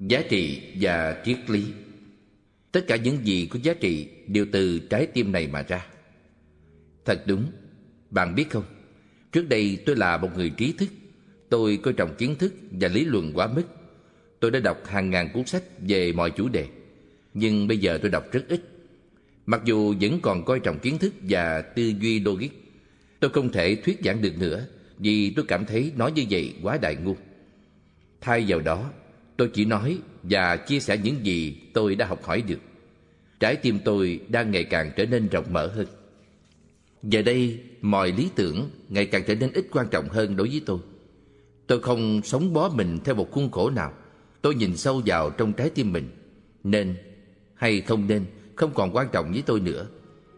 giá trị và triết lý. Tất cả những gì có giá trị đều từ trái tim này mà ra. Thật đúng, bạn biết không? Trước đây tôi là một người trí thức, tôi coi trọng kiến thức và lý luận quá mức. Tôi đã đọc hàng ngàn cuốn sách về mọi chủ đề, nhưng bây giờ tôi đọc rất ít. Mặc dù vẫn còn coi trọng kiến thức và tư duy logic, tôi không thể thuyết giảng được nữa vì tôi cảm thấy nói như vậy quá đại ngu thay vào đó tôi chỉ nói và chia sẻ những gì tôi đã học hỏi được. Trái tim tôi đang ngày càng trở nên rộng mở hơn. Giờ đây, mọi lý tưởng ngày càng trở nên ít quan trọng hơn đối với tôi. Tôi không sống bó mình theo một khuôn khổ nào. Tôi nhìn sâu vào trong trái tim mình. Nên hay không nên, không còn quan trọng với tôi nữa.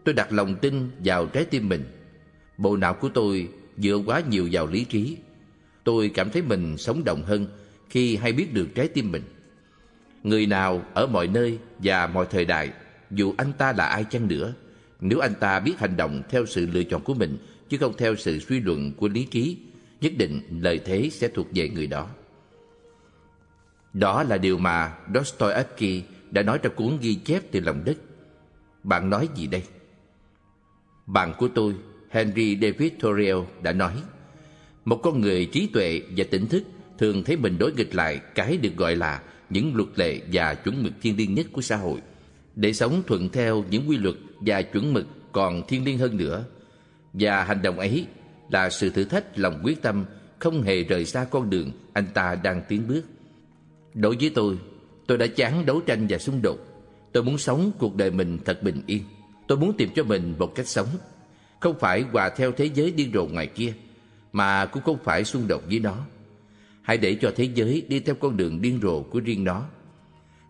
Tôi đặt lòng tin vào trái tim mình. Bộ não của tôi dựa quá nhiều vào lý trí. Tôi cảm thấy mình sống động hơn khi hay biết được trái tim mình. Người nào ở mọi nơi và mọi thời đại, dù anh ta là ai chăng nữa, nếu anh ta biết hành động theo sự lựa chọn của mình chứ không theo sự suy luận của lý trí, nhất định lời thế sẽ thuộc về người đó. Đó là điều mà Dostoevsky đã nói trong cuốn ghi chép từ lòng đất. Bạn nói gì đây? Bạn của tôi, Henry David Thoreau, đã nói, một con người trí tuệ và tỉnh thức thường thấy mình đối nghịch lại cái được gọi là những luật lệ và chuẩn mực thiên liêng nhất của xã hội. Để sống thuận theo những quy luật và chuẩn mực còn thiên liêng hơn nữa. Và hành động ấy là sự thử thách lòng quyết tâm không hề rời xa con đường anh ta đang tiến bước. Đối với tôi tôi đã chán đấu tranh và xung đột. Tôi muốn sống cuộc đời mình thật bình yên. Tôi muốn tìm cho mình một cách sống, không phải hòa theo thế giới điên rồ ngoài kia, mà cũng không phải xung đột với nó hãy để cho thế giới đi theo con đường điên rồ của riêng nó.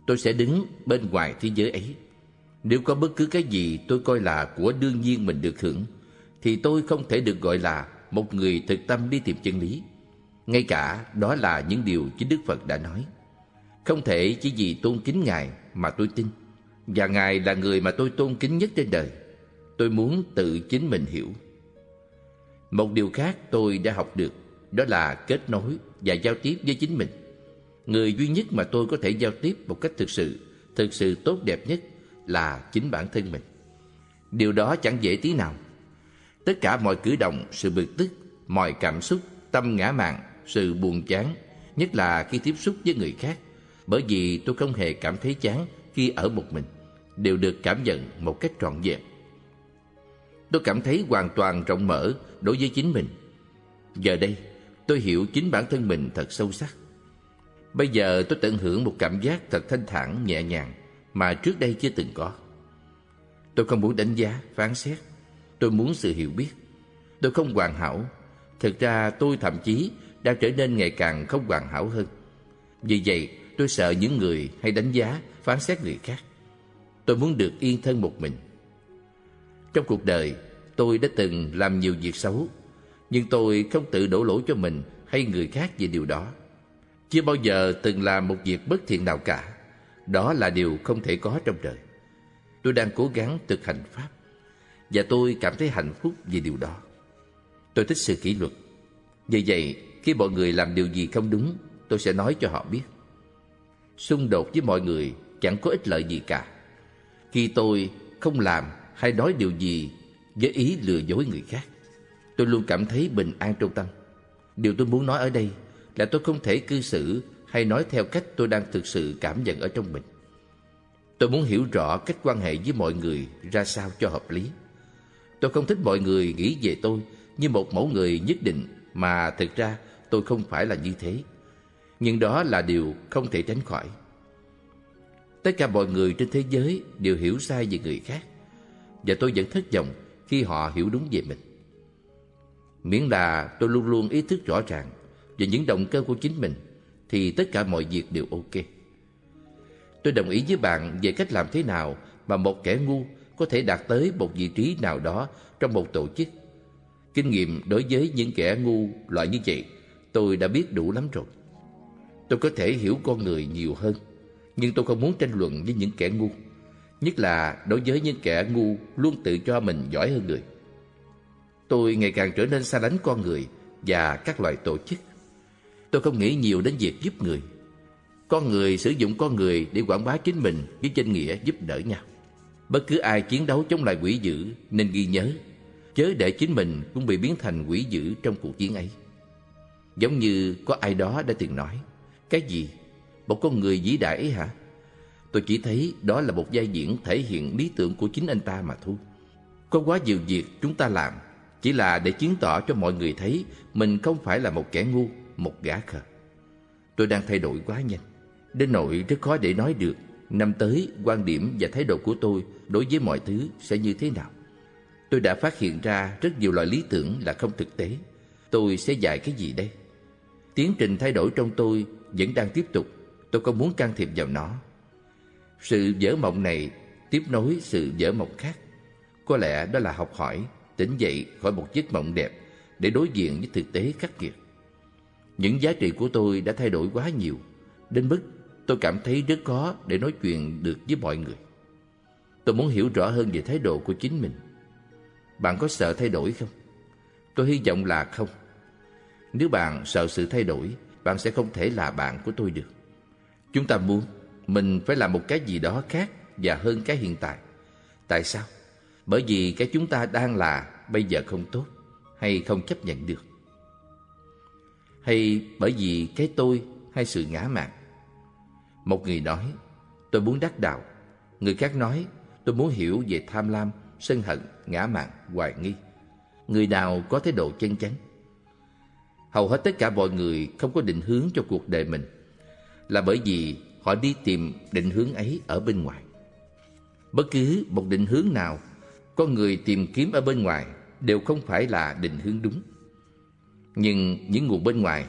Tôi sẽ đứng bên ngoài thế giới ấy. Nếu có bất cứ cái gì tôi coi là của đương nhiên mình được hưởng, thì tôi không thể được gọi là một người thực tâm đi tìm chân lý. Ngay cả đó là những điều chính đức phật đã nói. Không thể chỉ vì tôn kính ngài mà tôi tin. Và ngài là người mà tôi tôn kính nhất trên đời. Tôi muốn tự chính mình hiểu. Một điều khác tôi đã học được, đó là kết nối và giao tiếp với chính mình. Người duy nhất mà tôi có thể giao tiếp một cách thực sự thực sự tốt đẹp nhất là chính bản thân mình. Điều đó chẳng dễ tí nào. Tất cả mọi cử động, sự bực tức, mọi cảm xúc, tâm ngã mạn, sự buồn chán, nhất là khi tiếp xúc với người khác, bởi vì tôi không hề cảm thấy chán khi ở một mình, đều được cảm nhận một cách trọn vẹn. Tôi cảm thấy hoàn toàn rộng mở đối với chính mình. Giờ đây tôi hiểu chính bản thân mình thật sâu sắc. Bây giờ tôi tận hưởng một cảm giác thật thanh thản, nhẹ nhàng mà trước đây chưa từng có. Tôi không muốn đánh giá, phán xét. Tôi muốn sự hiểu biết. Tôi không hoàn hảo. Thực ra tôi thậm chí đã trở nên ngày càng không hoàn hảo hơn. Vì vậy, tôi sợ những người hay đánh giá, phán xét người khác. Tôi muốn được yên thân một mình. Trong cuộc đời, tôi đã từng làm nhiều việc xấu nhưng tôi không tự đổ lỗi cho mình hay người khác về điều đó. Chưa bao giờ từng làm một việc bất thiện nào cả. Đó là điều không thể có trong đời. Tôi đang cố gắng thực hành pháp, và tôi cảm thấy hạnh phúc vì điều đó. Tôi thích sự kỷ luật. Vì vậy, khi mọi người làm điều gì không đúng, tôi sẽ nói cho họ biết. Xung đột với mọi người chẳng có ích lợi gì cả. Khi tôi không làm hay nói điều gì với ý lừa dối người khác tôi luôn cảm thấy bình an trong tâm. Điều tôi muốn nói ở đây là tôi không thể cư xử hay nói theo cách tôi đang thực sự cảm nhận ở trong mình. Tôi muốn hiểu rõ cách quan hệ với mọi người ra sao cho hợp lý. Tôi không thích mọi người nghĩ về tôi như một mẫu người nhất định, mà thực ra tôi không phải là như thế. Nhưng đó là điều không thể tránh khỏi. Tất cả mọi người trên thế giới đều hiểu sai về người khác, và tôi vẫn thất vọng khi họ hiểu đúng về mình miễn là tôi luôn luôn ý thức rõ ràng về những động cơ của chính mình, thì tất cả mọi việc đều ok. Tôi đồng ý với bạn về cách làm thế nào mà một kẻ ngu có thể đạt tới một vị trí nào đó trong một tổ chức. Kinh nghiệm đối với những kẻ ngu loại như vậy, tôi đã biết đủ lắm rồi. Tôi có thể hiểu con người nhiều hơn, nhưng tôi không muốn tranh luận với những kẻ ngu, nhất là đối với những kẻ ngu luôn tự cho mình giỏi hơn người tôi ngày càng trở nên xa lánh con người và các loại tổ chức tôi không nghĩ nhiều đến việc giúp người Con người sử dụng con người để quảng bá chính mình với danh nghĩa giúp đỡ nhau. Bất cứ ai chiến đấu chống lại quỷ dữ nên ghi nhớ, chớ để chính mình cũng bị biến thành quỷ dữ trong cuộc chiến ấy. Giống như có ai đó đã từng nói, cái gì? Một con người vĩ đại ấy hả? Tôi chỉ thấy đó là một vai diễn thể hiện lý tưởng của chính anh ta mà thôi. Có quá nhiều việc chúng ta làm chỉ là để chứng tỏ cho mọi người thấy mình không phải là một kẻ ngu, một gã khờ. Tôi đang thay đổi quá nhanh, đến nỗi rất khó để nói được năm tới quan điểm và thái độ của tôi đối với mọi thứ sẽ như thế nào. Tôi đã phát hiện ra rất nhiều loại lý tưởng là không thực tế. Tôi sẽ dạy cái gì đây? Tiến trình thay đổi trong tôi vẫn đang tiếp tục. Tôi không muốn can thiệp vào nó. Sự dở mộng này tiếp nối sự dở mộng khác. Có lẽ đó là học hỏi, tỉnh dậy khỏi một giấc mộng đẹp để đối diện với thực tế khắc nghiệt. Những giá trị của tôi đã thay đổi quá nhiều, đến mức tôi cảm thấy rất khó để nói chuyện được với mọi người. Tôi muốn hiểu rõ hơn về thái độ của chính mình. Bạn có sợ thay đổi không? Tôi hy vọng là không. Nếu bạn sợ sự thay đổi, bạn sẽ không thể là bạn của tôi được. Chúng ta muốn mình phải làm một cái gì đó khác và hơn cái hiện tại. Tại sao? Bởi vì cái chúng ta đang là bây giờ không tốt hay không chấp nhận được. Hay bởi vì cái tôi hay sự ngã mạn. Một người nói, tôi muốn đắc đạo. Người khác nói, tôi muốn hiểu về tham lam, sân hận, ngã mạn, hoài nghi. Người nào có thái độ chân chánh? Hầu hết tất cả mọi người không có định hướng cho cuộc đời mình là bởi vì họ đi tìm định hướng ấy ở bên ngoài. Bất cứ một định hướng nào con người tìm kiếm ở bên ngoài đều không phải là định hướng đúng. Nhưng những nguồn bên ngoài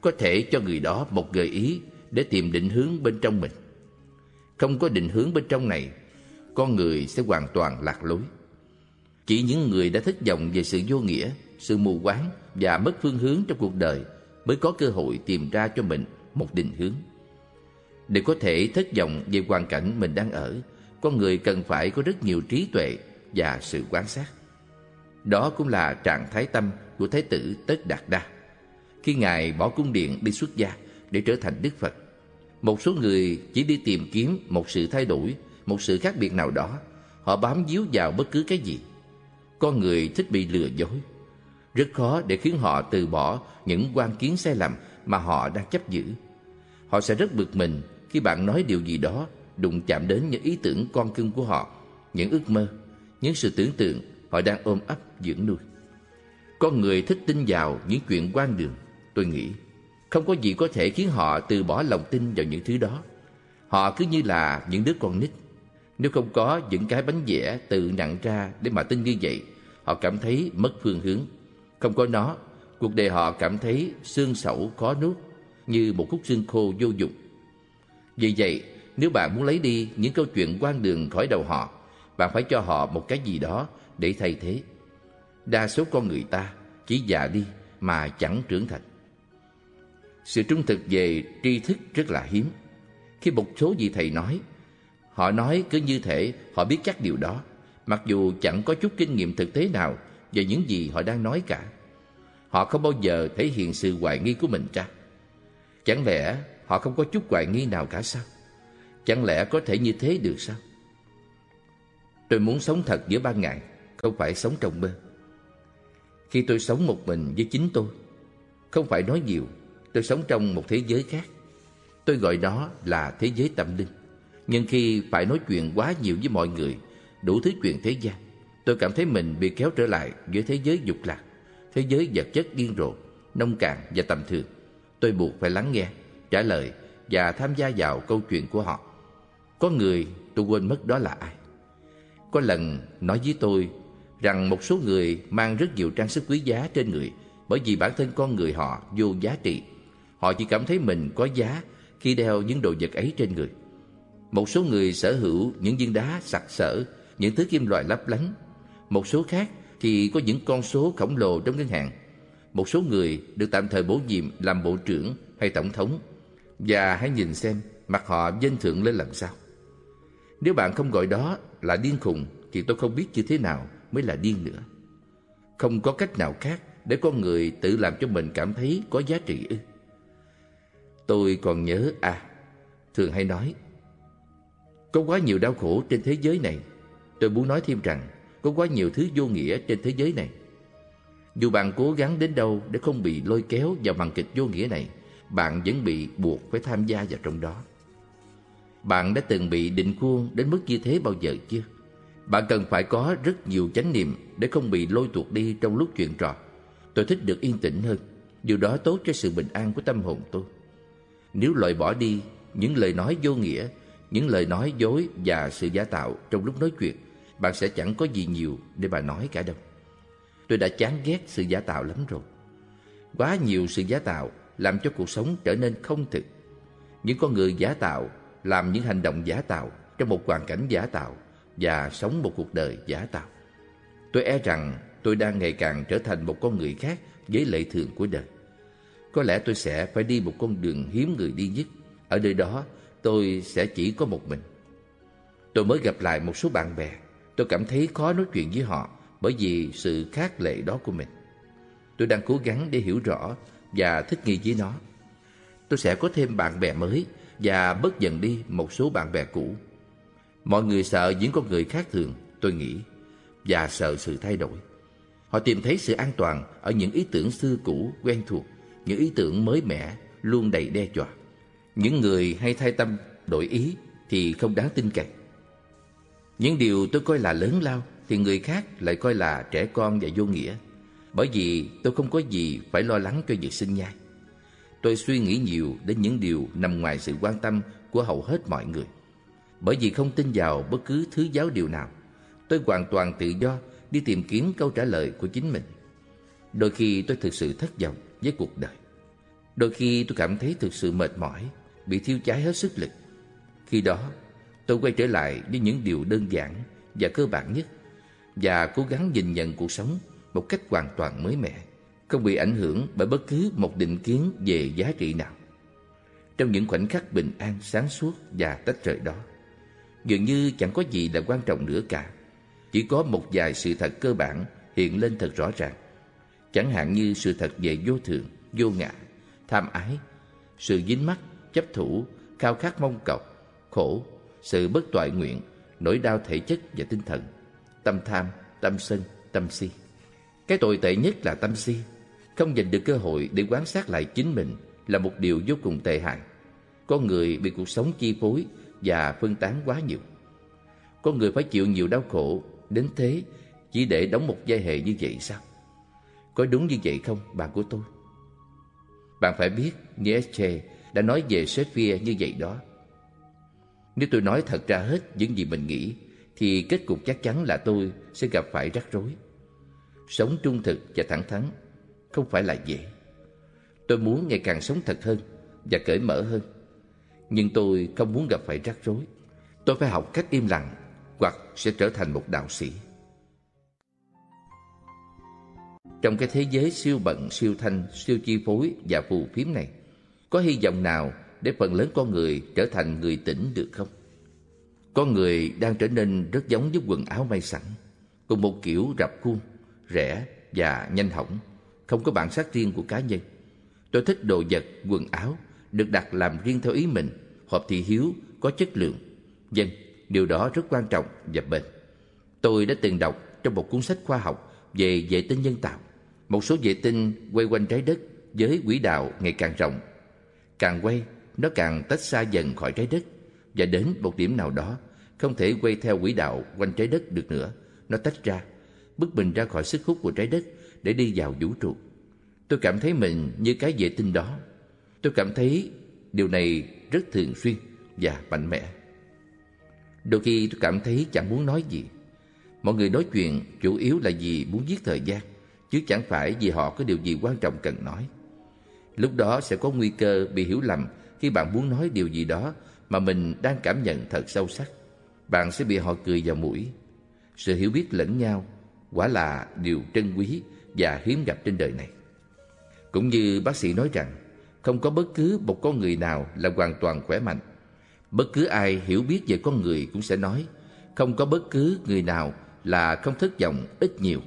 có thể cho người đó một gợi ý để tìm định hướng bên trong mình. Không có định hướng bên trong này, con người sẽ hoàn toàn lạc lối. Chỉ những người đã thất vọng về sự vô nghĩa, sự mù quáng và mất phương hướng trong cuộc đời mới có cơ hội tìm ra cho mình một định hướng. Để có thể thất vọng về hoàn cảnh mình đang ở, con người cần phải có rất nhiều trí tuệ và sự quan sát. Đó cũng là trạng thái tâm của Thái tử Tất Đạt Đa. Khi Ngài bỏ cung điện đi xuất gia để trở thành Đức Phật, một số người chỉ đi tìm kiếm một sự thay đổi, một sự khác biệt nào đó. Họ bám víu vào bất cứ cái gì. Con người thích bị lừa dối. Rất khó để khiến họ từ bỏ những quan kiến sai lầm mà họ đang chấp giữ. Họ sẽ rất bực mình khi bạn nói điều gì đó đụng chạm đến những ý tưởng con cưng của họ, những ước mơ, những sự tưởng tượng họ đang ôm ấp dưỡng nuôi. Con người thích tin vào những chuyện quan đường, tôi nghĩ. Không có gì có thể khiến họ từ bỏ lòng tin vào những thứ đó. Họ cứ như là những đứa con nít. Nếu không có những cái bánh vẽ tự nặng ra để mà tin như vậy, họ cảm thấy mất phương hướng. Không có nó, cuộc đời họ cảm thấy xương sẩu khó nuốt, như một khúc xương khô vô dụng. Vì vậy, nếu bạn muốn lấy đi những câu chuyện quan đường khỏi đầu họ, bạn phải cho họ một cái gì đó để thay thế. Đa số con người ta chỉ già đi mà chẳng trưởng thành. Sự trung thực về tri thức rất là hiếm. Khi một số vị thầy nói, họ nói cứ như thể họ biết chắc điều đó, mặc dù chẳng có chút kinh nghiệm thực tế nào về những gì họ đang nói cả. Họ không bao giờ thể hiện sự hoài nghi của mình ra. Chẳng lẽ họ không có chút hoài nghi nào cả sao? Chẳng lẽ có thể như thế được sao? Tôi muốn sống thật giữa ban ngày, không phải sống trong mơ. Khi tôi sống một mình với chính tôi, không phải nói nhiều, tôi sống trong một thế giới khác. Tôi gọi đó là thế giới tâm linh. Nhưng khi phải nói chuyện quá nhiều với mọi người, đủ thứ chuyện thế gian, tôi cảm thấy mình bị kéo trở lại với thế giới dục lạc, thế giới vật chất điên rồ, nông cạn và tầm thường. Tôi buộc phải lắng nghe, trả lời và tham gia vào câu chuyện của họ. Có người tôi quên mất đó là ai. Có lần nói với tôi rằng một số người mang rất nhiều trang sức quý giá trên người bởi vì bản thân con người họ vô giá trị. Họ chỉ cảm thấy mình có giá khi đeo những đồ vật ấy trên người. Một số người sở hữu những viên đá sặc sỡ, những thứ kim loại lấp lánh. Một số khác thì có những con số khổng lồ trong ngân hàng. Một số người được tạm thời bổ nhiệm làm bộ trưởng hay tổng thống. Và hãy nhìn xem mặt họ danh thượng lên làm sao. Nếu bạn không gọi đó là điên khùng thì tôi không biết như thế nào mới là điên nữa. Không có cách nào khác để con người tự làm cho mình cảm thấy có giá trị ư. Tôi còn nhớ à, thường hay nói Có quá nhiều đau khổ trên thế giới này Tôi muốn nói thêm rằng Có quá nhiều thứ vô nghĩa trên thế giới này Dù bạn cố gắng đến đâu Để không bị lôi kéo vào màn kịch vô nghĩa này Bạn vẫn bị buộc phải tham gia vào trong đó bạn đã từng bị định khuôn đến mức như thế bao giờ chưa? Bạn cần phải có rất nhiều chánh niệm Để không bị lôi tuột đi trong lúc chuyện trò. Tôi thích được yên tĩnh hơn. Điều đó tốt cho sự bình an của tâm hồn tôi. Nếu loại bỏ đi những lời nói vô nghĩa, Những lời nói dối và sự giả tạo trong lúc nói chuyện, Bạn sẽ chẳng có gì nhiều để bà nói cả đâu. Tôi đã chán ghét sự giả tạo lắm rồi. Quá nhiều sự giả tạo làm cho cuộc sống trở nên không thực. Những con người giả tạo làm những hành động giả tạo trong một hoàn cảnh giả tạo và sống một cuộc đời giả tạo. Tôi e rằng tôi đang ngày càng trở thành một con người khác với lệ thường của đời. Có lẽ tôi sẽ phải đi một con đường hiếm người đi nhất. Ở nơi đó, tôi sẽ chỉ có một mình. Tôi mới gặp lại một số bạn bè. Tôi cảm thấy khó nói chuyện với họ bởi vì sự khác lệ đó của mình. Tôi đang cố gắng để hiểu rõ và thích nghi với nó. Tôi sẽ có thêm bạn bè mới và bớt dần đi một số bạn bè cũ. Mọi người sợ những con người khác thường, tôi nghĩ, và sợ sự thay đổi. Họ tìm thấy sự an toàn ở những ý tưởng xưa cũ, quen thuộc, những ý tưởng mới mẻ, luôn đầy đe dọa. Những người hay thay tâm, đổi ý thì không đáng tin cậy. Những điều tôi coi là lớn lao thì người khác lại coi là trẻ con và vô nghĩa. Bởi vì tôi không có gì phải lo lắng cho việc sinh nhai. Tôi suy nghĩ nhiều đến những điều nằm ngoài sự quan tâm của hầu hết mọi người. Bởi vì không tin vào bất cứ thứ giáo điều nào, tôi hoàn toàn tự do đi tìm kiếm câu trả lời của chính mình. Đôi khi tôi thực sự thất vọng với cuộc đời. Đôi khi tôi cảm thấy thực sự mệt mỏi, bị thiêu cháy hết sức lực. Khi đó, tôi quay trở lại với những điều đơn giản và cơ bản nhất và cố gắng nhìn nhận cuộc sống một cách hoàn toàn mới mẻ, không bị ảnh hưởng bởi bất cứ một định kiến về giá trị nào. Trong những khoảnh khắc bình an, sáng suốt và tách rời đó, dường như chẳng có gì là quan trọng nữa cả. Chỉ có một vài sự thật cơ bản hiện lên thật rõ ràng. Chẳng hạn như sự thật về vô thường, vô ngã, tham ái, sự dính mắc, chấp thủ, khao khát mong cầu, khổ, sự bất toại nguyện, nỗi đau thể chất và tinh thần, tâm tham, tâm sân, tâm si. Cái tồi tệ nhất là tâm si, không dành được cơ hội để quan sát lại chính mình là một điều vô cùng tệ hại. Con người bị cuộc sống chi phối và phân tán quá nhiều. Con người phải chịu nhiều đau khổ đến thế chỉ để đóng một giai hệ như vậy sao? Có đúng như vậy không, bạn của tôi? Bạn phải biết Nietzsche đã nói về Shakespeare như vậy đó. Nếu tôi nói thật ra hết những gì mình nghĩ, thì kết cục chắc chắn là tôi sẽ gặp phải rắc rối. Sống trung thực và thẳng thắn không phải là dễ. Tôi muốn ngày càng sống thật hơn và cởi mở hơn. Nhưng tôi không muốn gặp phải rắc rối. Tôi phải học cách im lặng hoặc sẽ trở thành một đạo sĩ. Trong cái thế giới siêu bận, siêu thanh, siêu chi phối và phù phiếm này, có hy vọng nào để phần lớn con người trở thành người tỉnh được không? Con người đang trở nên rất giống với quần áo may sẵn, cùng một kiểu rập khuôn, rẻ và nhanh hỏng, không có bản sắc riêng của cá nhân. Tôi thích đồ vật, quần áo được đặt làm riêng theo ý mình, hợp thị hiếu, có chất lượng. Dân, điều đó rất quan trọng và bền. Tôi đã từng đọc trong một cuốn sách khoa học về vệ tinh nhân tạo. Một số vệ tinh quay quanh trái đất với quỹ đạo ngày càng rộng. Càng quay, nó càng tách xa dần khỏi trái đất và đến một điểm nào đó không thể quay theo quỹ đạo quanh trái đất được nữa. Nó tách ra, bức mình ra khỏi sức hút của trái đất để đi vào vũ trụ. Tôi cảm thấy mình như cái vệ tinh đó. Tôi cảm thấy điều này rất thường xuyên và mạnh mẽ. Đôi khi tôi cảm thấy chẳng muốn nói gì. Mọi người nói chuyện chủ yếu là vì muốn giết thời gian, chứ chẳng phải vì họ có điều gì quan trọng cần nói. Lúc đó sẽ có nguy cơ bị hiểu lầm khi bạn muốn nói điều gì đó mà mình đang cảm nhận thật sâu sắc. Bạn sẽ bị họ cười vào mũi. Sự hiểu biết lẫn nhau quả là điều trân quý và hiếm gặp trên đời này. Cũng như bác sĩ nói rằng, không có bất cứ một con người nào là hoàn toàn khỏe mạnh. Bất cứ ai hiểu biết về con người cũng sẽ nói, không có bất cứ người nào là không thất vọng ít nhiều,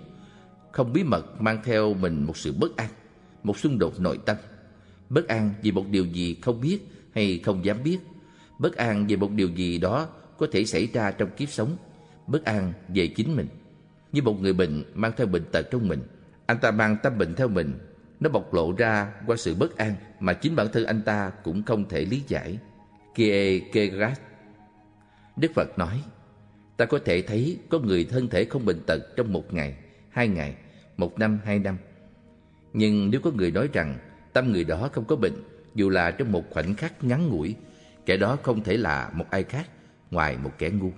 không bí mật mang theo mình một sự bất an, một xung đột nội tâm. Bất an vì một điều gì không biết hay không dám biết, Bất an về một điều gì đó có thể xảy ra trong kiếp sống Bất an về chính mình Như một người bệnh mang theo bệnh tật trong mình anh ta mang tâm bệnh theo mình Nó bộc lộ ra qua sự bất an Mà chính bản thân anh ta cũng không thể lý giải Kierkegaard Đức Phật nói Ta có thể thấy có người thân thể không bệnh tật trong một ngày, hai ngày, một năm, hai năm. Nhưng nếu có người nói rằng tâm người đó không có bệnh, dù là trong một khoảnh khắc ngắn ngủi, kẻ đó không thể là một ai khác ngoài một kẻ ngu.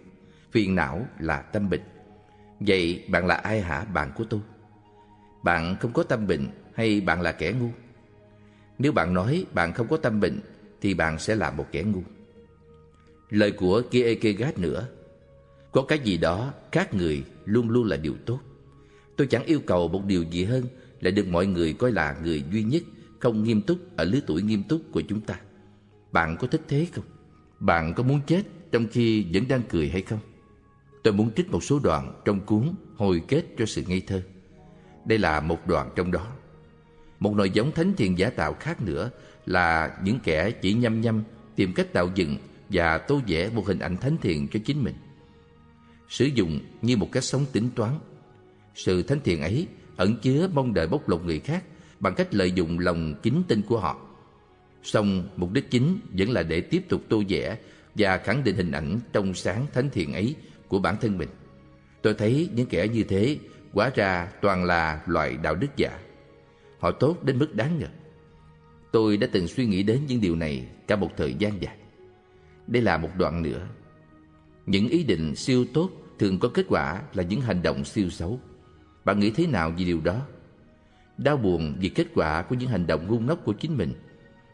Phiền não là tâm bệnh. Vậy bạn là ai hả bạn của tôi? Bạn không có tâm bệnh hay bạn là kẻ ngu? Nếu bạn nói bạn không có tâm bệnh, thì bạn sẽ là một kẻ ngu. Lời của Kierkegaard nữa, có cái gì đó khác người luôn luôn là điều tốt Tôi chẳng yêu cầu một điều gì hơn Là được mọi người coi là người duy nhất, Không nghiêm túc ở lứa tuổi nghiêm túc của chúng ta Bạn có thích thế không? Bạn có muốn chết trong khi vẫn đang cười hay không? Tôi muốn trích một số đoạn trong cuốn Hồi kết cho sự ngây thơ đây là một đoạn trong đó Một nội giống thánh thiền giả tạo khác nữa Là những kẻ chỉ nhăm nhăm Tìm cách tạo dựng và tô vẽ một hình ảnh thánh thiền cho chính mình sử dụng như một cách sống tính toán. Sự thánh thiện ấy ẩn chứa mong đợi bóc lột người khác bằng cách lợi dụng lòng kính tin của họ. Song mục đích chính vẫn là để tiếp tục tô vẽ và khẳng định hình ảnh trong sáng thánh thiện ấy của bản thân mình. Tôi thấy những kẻ như thế quá ra toàn là loại đạo đức giả. Họ tốt đến mức đáng ngờ. Tôi đã từng suy nghĩ đến những điều này cả một thời gian dài. Đây là một đoạn nữa những ý định siêu tốt thường có kết quả là những hành động siêu xấu. Bạn nghĩ thế nào về điều đó? Đau buồn vì kết quả của những hành động ngu ngốc của chính mình.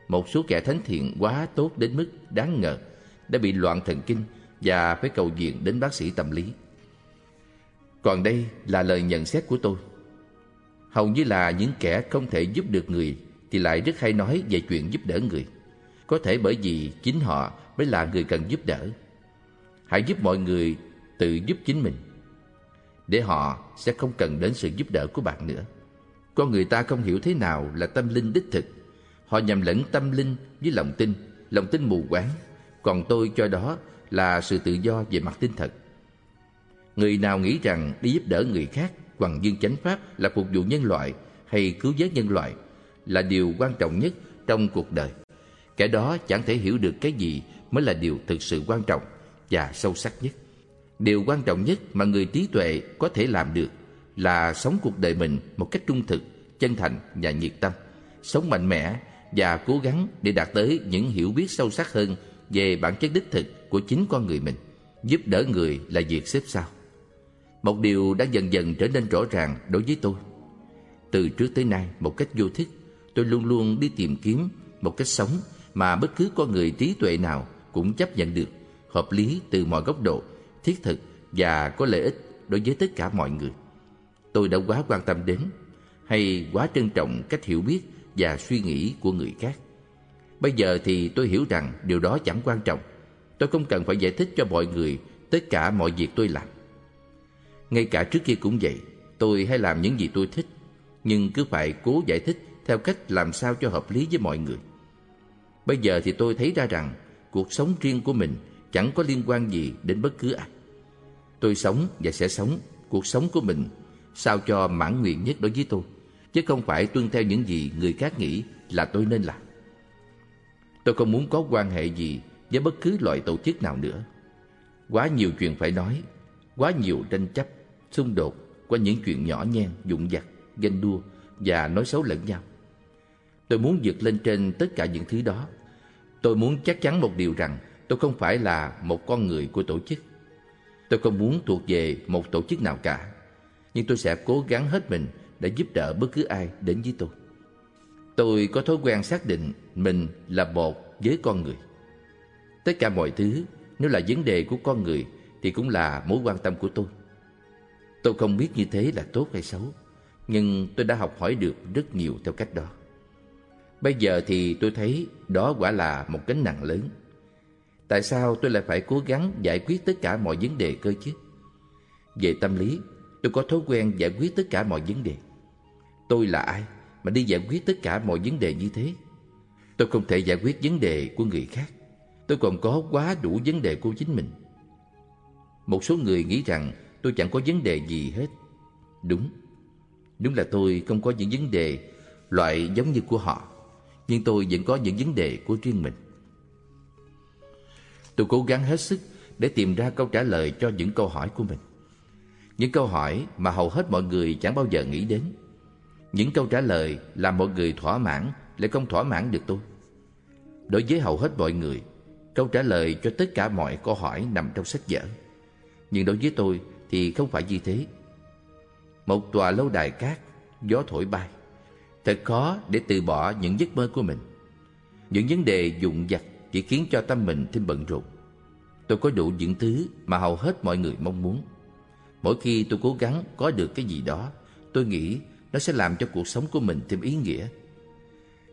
Một số kẻ thánh thiện quá tốt đến mức đáng ngờ đã bị loạn thần kinh và phải cầu viện đến bác sĩ tâm lý. Còn đây là lời nhận xét của tôi. Hầu như là những kẻ không thể giúp được người thì lại rất hay nói về chuyện giúp đỡ người. Có thể bởi vì chính họ mới là người cần giúp đỡ. Hãy giúp mọi người tự giúp chính mình, Để họ sẽ không cần đến sự giúp đỡ của bạn nữa. Con người ta không hiểu thế nào là tâm linh đích thực. Họ nhầm lẫn tâm linh với lòng tin Lòng tin mù quáng. Còn tôi cho đó là sự tự do về mặt tinh thần. Người nào nghĩ rằng đi giúp đỡ người khác bằng dương chánh pháp là phục vụ nhân loại Hay cứu vớt nhân loại Là điều quan trọng nhất trong cuộc đời Kẻ đó chẳng thể hiểu được cái gì mới là điều thực sự quan trọng và sâu sắc nhất. Điều quan trọng nhất mà người trí tuệ có thể làm được là sống cuộc đời mình một cách trung thực, chân thành và nhiệt tâm, sống mạnh mẽ và cố gắng để đạt tới những hiểu biết sâu sắc hơn về bản chất đích thực của chính con người mình. Giúp đỡ người là việc xếp sau. Một điều đã dần dần trở nên rõ ràng đối với tôi. Từ trước tới nay, một cách vô thức, tôi luôn luôn đi tìm kiếm một cách sống mà bất cứ con người trí tuệ nào cũng chấp nhận được hợp lý từ mọi góc độ, thiết thực và có lợi ích đối với tất cả mọi người. Tôi đã quá quan tâm đến hay quá trân trọng cách hiểu biết và suy nghĩ của người khác. Bây giờ thì tôi hiểu rằng điều đó chẳng quan trọng. Tôi không cần phải giải thích cho mọi người tất cả mọi việc tôi làm. Ngay cả trước kia cũng vậy, tôi hay làm những gì tôi thích, nhưng cứ phải cố giải thích theo cách làm sao cho hợp lý với mọi người. Bây giờ thì tôi thấy ra rằng cuộc sống riêng của mình chẳng có liên quan gì đến bất cứ ai. Tôi sống và sẽ sống cuộc sống của mình sao cho mãn nguyện nhất đối với tôi, chứ không phải tuân theo những gì người khác nghĩ là tôi nên làm. Tôi không muốn có quan hệ gì với bất cứ loại tổ chức nào nữa. Quá nhiều chuyện phải nói, quá nhiều tranh chấp, xung đột qua những chuyện nhỏ nhen, dụng vặt, ganh đua và nói xấu lẫn nhau. Tôi muốn vượt lên trên tất cả những thứ đó. Tôi muốn chắc chắn một điều rằng Tôi không phải là một con người của tổ chức. Tôi không muốn thuộc về một tổ chức nào cả. Nhưng tôi sẽ cố gắng hết mình để giúp đỡ bất cứ ai đến với tôi. Tôi có thói quen xác định mình là một với con người. Tất cả mọi thứ, nếu là vấn đề của con người thì cũng là mối quan tâm của tôi. Tôi không biết như thế là tốt hay xấu, nhưng tôi đã học hỏi được rất nhiều theo cách đó. Bây giờ thì tôi thấy đó quả là một gánh nặng lớn Tại sao tôi lại phải cố gắng giải quyết tất cả mọi vấn đề cơ chứ? Về tâm lý, tôi có thói quen giải quyết tất cả mọi vấn đề. Tôi là ai mà đi giải quyết tất cả mọi vấn đề như thế? Tôi không thể giải quyết vấn đề của người khác. tôi còn có quá đủ vấn đề của chính mình. Một số người nghĩ rằng tôi chẳng có vấn đề gì hết. Đúng, đúng là tôi không có những vấn đề loại giống như của họ, nhưng tôi vẫn có những vấn đề của riêng mình. Tôi cố gắng hết sức để tìm ra câu trả lời cho những câu hỏi của mình. Những câu hỏi mà hầu hết mọi người chẳng bao giờ nghĩ đến. Những câu trả lời làm mọi người thỏa mãn lại không thỏa mãn được tôi. Đối với hầu hết mọi người, câu trả lời cho tất cả mọi câu hỏi nằm trong sách vở. Nhưng đối với tôi thì không phải như thế. Một tòa lâu đài cát, gió thổi bay. Thật khó để từ bỏ những giấc mơ của mình. Những vấn đề dụng vặt chỉ khiến cho tâm mình thêm bận rộn. Tôi có đủ những thứ mà hầu hết mọi người mong muốn. Mỗi khi tôi cố gắng có được cái gì đó, tôi nghĩ nó sẽ làm cho cuộc sống của mình thêm ý nghĩa.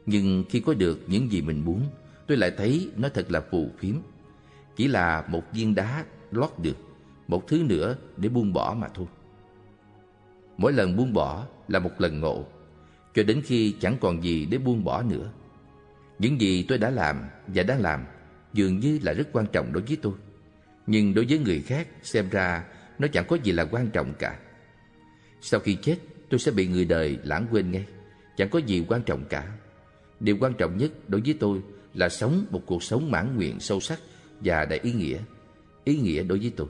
Nhưng khi có được những gì mình muốn, tôi lại thấy nó thật là phù phiếm. Chỉ là một viên đá lót được, một thứ nữa để buông bỏ mà thôi. Mỗi lần buông bỏ là một lần ngộ, cho đến khi chẳng còn gì để buông bỏ nữa. Những gì tôi đã làm và đang làm dường như là rất quan trọng đối với tôi. Nhưng đối với người khác xem ra nó chẳng có gì là quan trọng cả. Sau khi chết, tôi sẽ bị người đời lãng quên ngay. Chẳng có gì quan trọng cả. Điều quan trọng nhất đối với tôi là sống một cuộc sống mãn nguyện sâu sắc và đầy ý nghĩa. Ý nghĩa đối với tôi.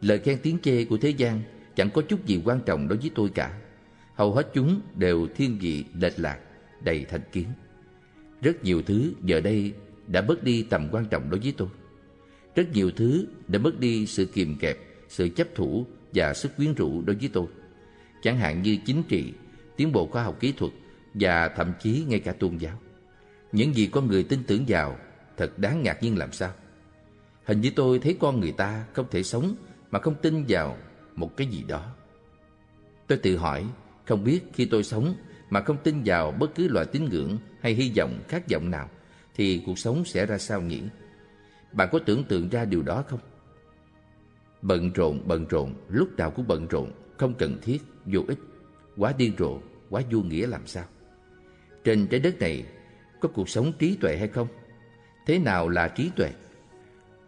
Lời khen tiếng chê của thế gian chẳng có chút gì quan trọng đối với tôi cả. Hầu hết chúng đều thiên vị lệch lạc, đầy thành kiến. Rất nhiều thứ giờ đây đã mất đi tầm quan trọng đối với tôi. Rất nhiều thứ đã mất đi sự kiềm kẹp, sự chấp thủ và sức quyến rũ đối với tôi. Chẳng hạn như chính trị, tiến bộ khoa học kỹ thuật và thậm chí ngay cả tôn giáo. Những gì con người tin tưởng vào thật đáng ngạc nhiên làm sao. Hình như tôi thấy con người ta không thể sống mà không tin vào một cái gì đó. Tôi tự hỏi, không biết khi tôi sống mà không tin vào bất cứ loại tín ngưỡng hay hy vọng khát vọng nào thì cuộc sống sẽ ra sao nhỉ? Bạn có tưởng tượng ra điều đó không? Bận rộn, bận rộn, lúc nào cũng bận rộn, không cần thiết, vô ích, quá điên rồ, quá vô nghĩa làm sao? Trên trái đất này có cuộc sống trí tuệ hay không? Thế nào là trí tuệ?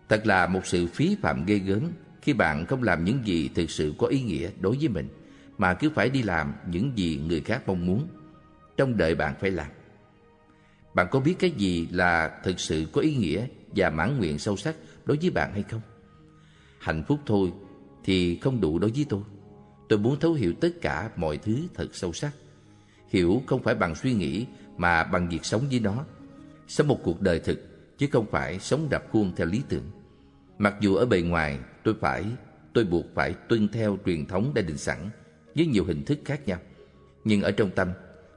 Thật là một sự phí phạm ghê gớm khi bạn không làm những gì thực sự có ý nghĩa đối với mình, mà cứ phải đi làm những gì người khác mong muốn, trong đời bạn phải làm. Bạn có biết cái gì là thực sự có ý nghĩa và mãn nguyện sâu sắc đối với bạn hay không? Hạnh phúc thôi thì không đủ đối với tôi. Tôi muốn thấu hiểu tất cả mọi thứ thật sâu sắc. Hiểu không phải bằng suy nghĩ, mà bằng việc sống với nó. Sống một cuộc đời thực, chứ không phải sống rập khuôn theo lý tưởng. Mặc dù ở bề ngoài tôi phải, tôi buộc phải tuân theo truyền thống đã định sẵn với nhiều hình thức khác nhau. Nhưng ở trong tâm,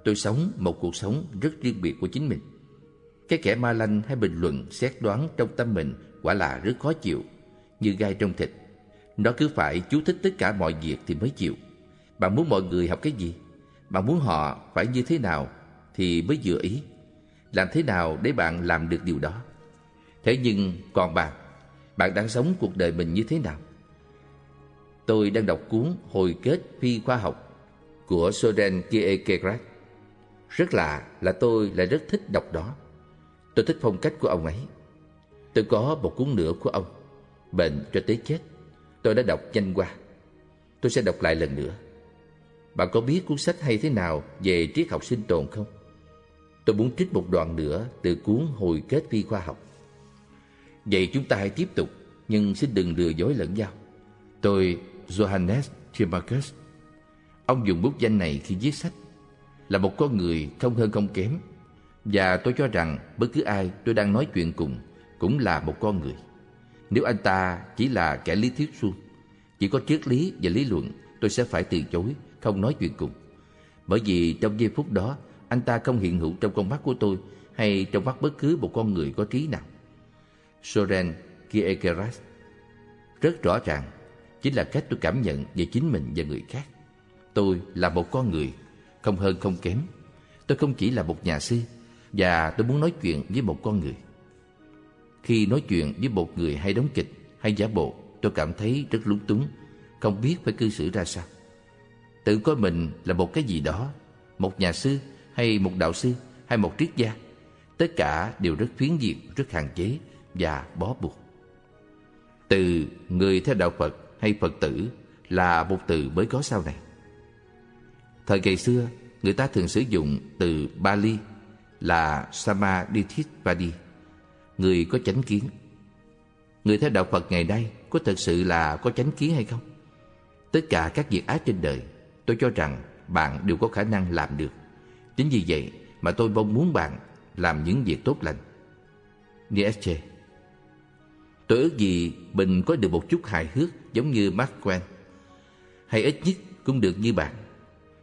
tôi sống một cuộc sống rất riêng biệt của chính mình. Cái kẻ ma lanh hay bình luận xét đoán trong tâm mình quả là rất khó chịu, như gai trong thịt. Nó cứ phải chú thích tất cả mọi việc thì mới chịu. Bạn muốn mọi người học cái gì? Bạn muốn họ phải như thế nào thì mới vừa ý. Làm thế nào để bạn làm được điều đó? Thế nhưng còn bạn, bạn đang sống cuộc đời mình như thế nào? Tôi đang đọc cuốn Hồi kết phi khoa học của Soren Kierkegaard. Rất lạ là tôi lại rất thích đọc đó. Tôi thích phong cách của ông ấy. Tôi có một cuốn nữa của ông, Bệnh cho tới chết. Tôi đã đọc nhanh qua. Tôi sẽ đọc lại lần nữa. Bạn có biết cuốn sách hay thế nào về triết học sinh tồn không? Tôi muốn trích một đoạn nữa từ cuốn Hồi kết phi khoa học. Vậy chúng ta hãy tiếp tục, nhưng xin đừng lừa dối lẫn nhau. Tôi, Johannes Timarcus, ông dùng bút danh này khi viết sách, là một con người không hơn không kém và tôi cho rằng bất cứ ai tôi đang nói chuyện cùng cũng là một con người. Nếu anh ta chỉ là kẻ lý thuyết suông, chỉ có triết lý và lý luận, tôi sẽ phải từ chối, không nói chuyện cùng. Bởi vì trong giây phút đó, anh ta không hiện hữu trong con mắt của tôi hay trong mắt bất cứ một con người có trí nào. Soren Kierkegaard rất rõ ràng chính là cách tôi cảm nhận về chính mình và người khác. Tôi là một con người, không hơn không kém. Tôi không chỉ là một nhà sư, và tôi muốn nói chuyện với một con người. Khi nói chuyện với một người hay đóng kịch hay giả bộ, tôi cảm thấy rất lúng túng, không biết phải cư xử ra sao. Tự coi mình là một cái gì đó, một nhà sư hay một đạo sư hay một triết gia. Tất cả đều rất phiến diện, rất hạn chế và bó buộc. Từ người theo đạo Phật hay Phật tử là một từ mới có sau này. Thời ngày xưa, người ta thường sử dụng từ Bali là Samaditithvadi, người có chánh kiến. Người theo đạo Phật ngày nay có thật sự là có chánh kiến hay không? Tất cả các việc ác trên đời, tôi cho rằng bạn đều có khả năng làm được. Chính vì vậy mà tôi mong muốn bạn làm những việc tốt lành. Nietzsche Tôi ước gì mình có được một chút hài hước giống như Mark Quan Hay ít nhất cũng được như bạn.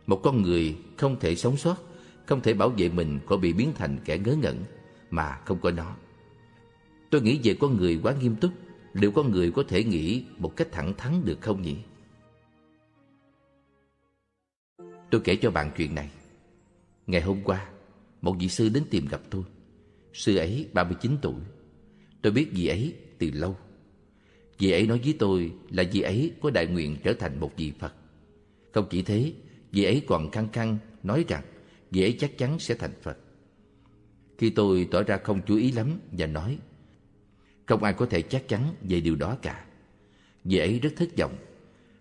Một con người không thể sống sót, không thể bảo vệ mình khỏi bị biến thành kẻ ngớ ngẩn mà không có nó. Tôi nghĩ về con người quá nghiêm túc, liệu con người có thể nghĩ một cách thẳng thắn được không nhỉ? Tôi kể cho bạn chuyện này. Ngày hôm qua, một vị sư đến tìm gặp tôi. Sư ấy 39 tuổi. Tôi biết vị ấy từ lâu. Vị ấy nói với tôi là vị ấy có đại nguyện trở thành một vị Phật. Không chỉ thế, vị ấy còn căng căng nói rằng vị ấy chắc chắn sẽ thành Phật. Khi tôi tỏ ra không chú ý lắm và nói không ai có thể chắc chắn về điều đó cả. Vị ấy rất thất vọng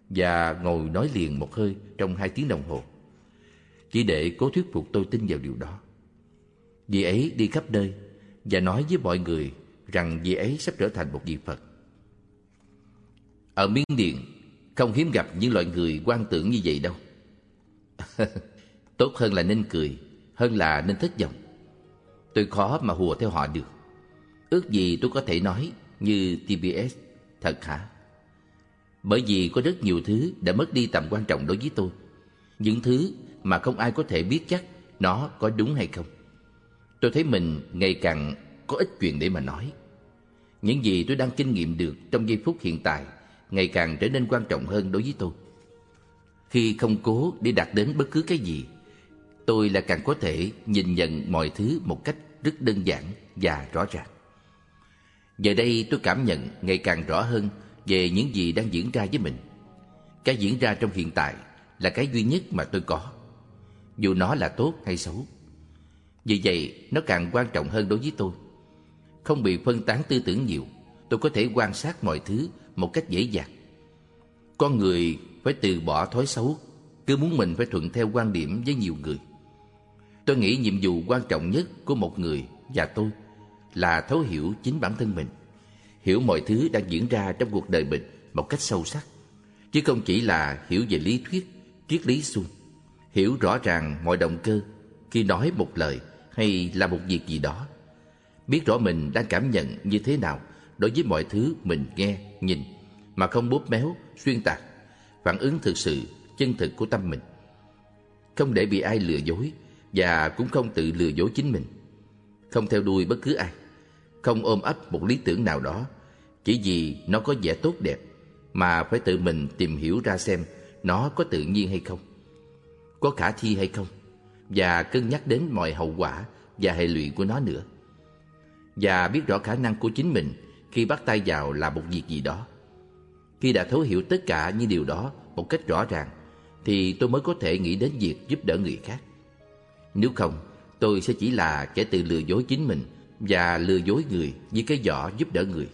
và ngồi nói liền một hơi trong hai tiếng đồng hồ. Chỉ để cố thuyết phục tôi tin vào điều đó. Vị ấy đi khắp nơi và nói với mọi người rằng vị ấy sắp trở thành một vị Phật. Ở Miến Điện không hiếm gặp những loại người quan tưởng như vậy đâu. Tốt hơn là nên cười, hơn là nên thất vọng. Tôi khó mà hùa theo họ được. Ước gì tôi có thể nói như TBS, thật hả? Bởi vì có rất nhiều thứ đã mất đi tầm quan trọng đối với tôi. Những thứ mà không ai có thể biết chắc nó có đúng hay không. Tôi thấy mình ngày càng có ít chuyện để mà nói. Những gì tôi đang kinh nghiệm được trong giây phút hiện tại ngày càng trở nên quan trọng hơn đối với tôi. Khi không cố để đạt đến bất cứ cái gì, tôi là càng có thể nhìn nhận mọi thứ một cách rất đơn giản và rõ ràng. Giờ đây tôi cảm nhận ngày càng rõ hơn về những gì đang diễn ra với mình. Cái diễn ra trong hiện tại là cái duy nhất mà tôi có, dù nó là tốt hay xấu. Vì vậy, nó càng quan trọng hơn đối với tôi. Không bị phân tán tư tưởng nhiều, tôi có thể quan sát mọi thứ một cách dễ dàng. Con người phải từ bỏ thói xấu, cứ muốn mình phải thuận theo quan điểm với nhiều người. Tôi nghĩ nhiệm vụ quan trọng nhất của một người và tôi là thấu hiểu chính bản thân mình, hiểu mọi thứ đang diễn ra trong cuộc đời mình một cách sâu sắc, chứ không chỉ là hiểu về lý thuyết, triết lý suông, hiểu rõ ràng mọi động cơ khi nói một lời hay là một việc gì đó, biết rõ mình đang cảm nhận như thế nào đối với mọi thứ mình nghe, nhìn mà không bóp méo, xuyên tạc, phản ứng thực sự, chân thực của tâm mình. Không để bị ai lừa dối và cũng không tự lừa dối chính mình. Không theo đuôi bất cứ ai, không ôm ấp một lý tưởng nào đó chỉ vì nó có vẻ tốt đẹp mà phải tự mình tìm hiểu ra xem nó có tự nhiên hay không, có khả thi hay không và cân nhắc đến mọi hậu quả và hệ lụy của nó nữa. Và biết rõ khả năng của chính mình khi bắt tay vào làm một việc gì đó. Khi đã thấu hiểu tất cả những điều đó một cách rõ ràng, thì tôi mới có thể nghĩ đến việc giúp đỡ người khác. Nếu không, tôi sẽ chỉ là kẻ tự lừa dối chính mình và lừa dối người với cái giỏ giúp đỡ người.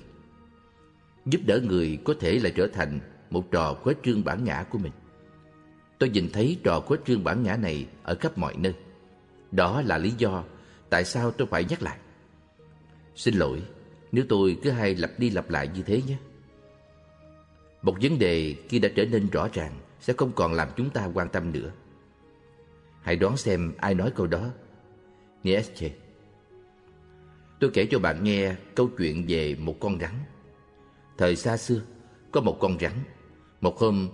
Giúp đỡ người có thể là trở thành một trò khuếch trương bản ngã của mình. Tôi nhìn thấy trò khuếch trương bản ngã này ở khắp mọi nơi. Đó là lý do tại sao tôi phải nhắc lại. Xin lỗi nếu tôi cứ hay lặp đi lặp lại như thế nhé. Một vấn đề khi đã trở nên rõ ràng sẽ không còn làm chúng ta quan tâm nữa. Hãy đoán xem ai nói câu đó. Nietzsche Tôi kể cho bạn nghe câu chuyện về một con rắn. Thời xa xưa, có một con rắn. Một hôm,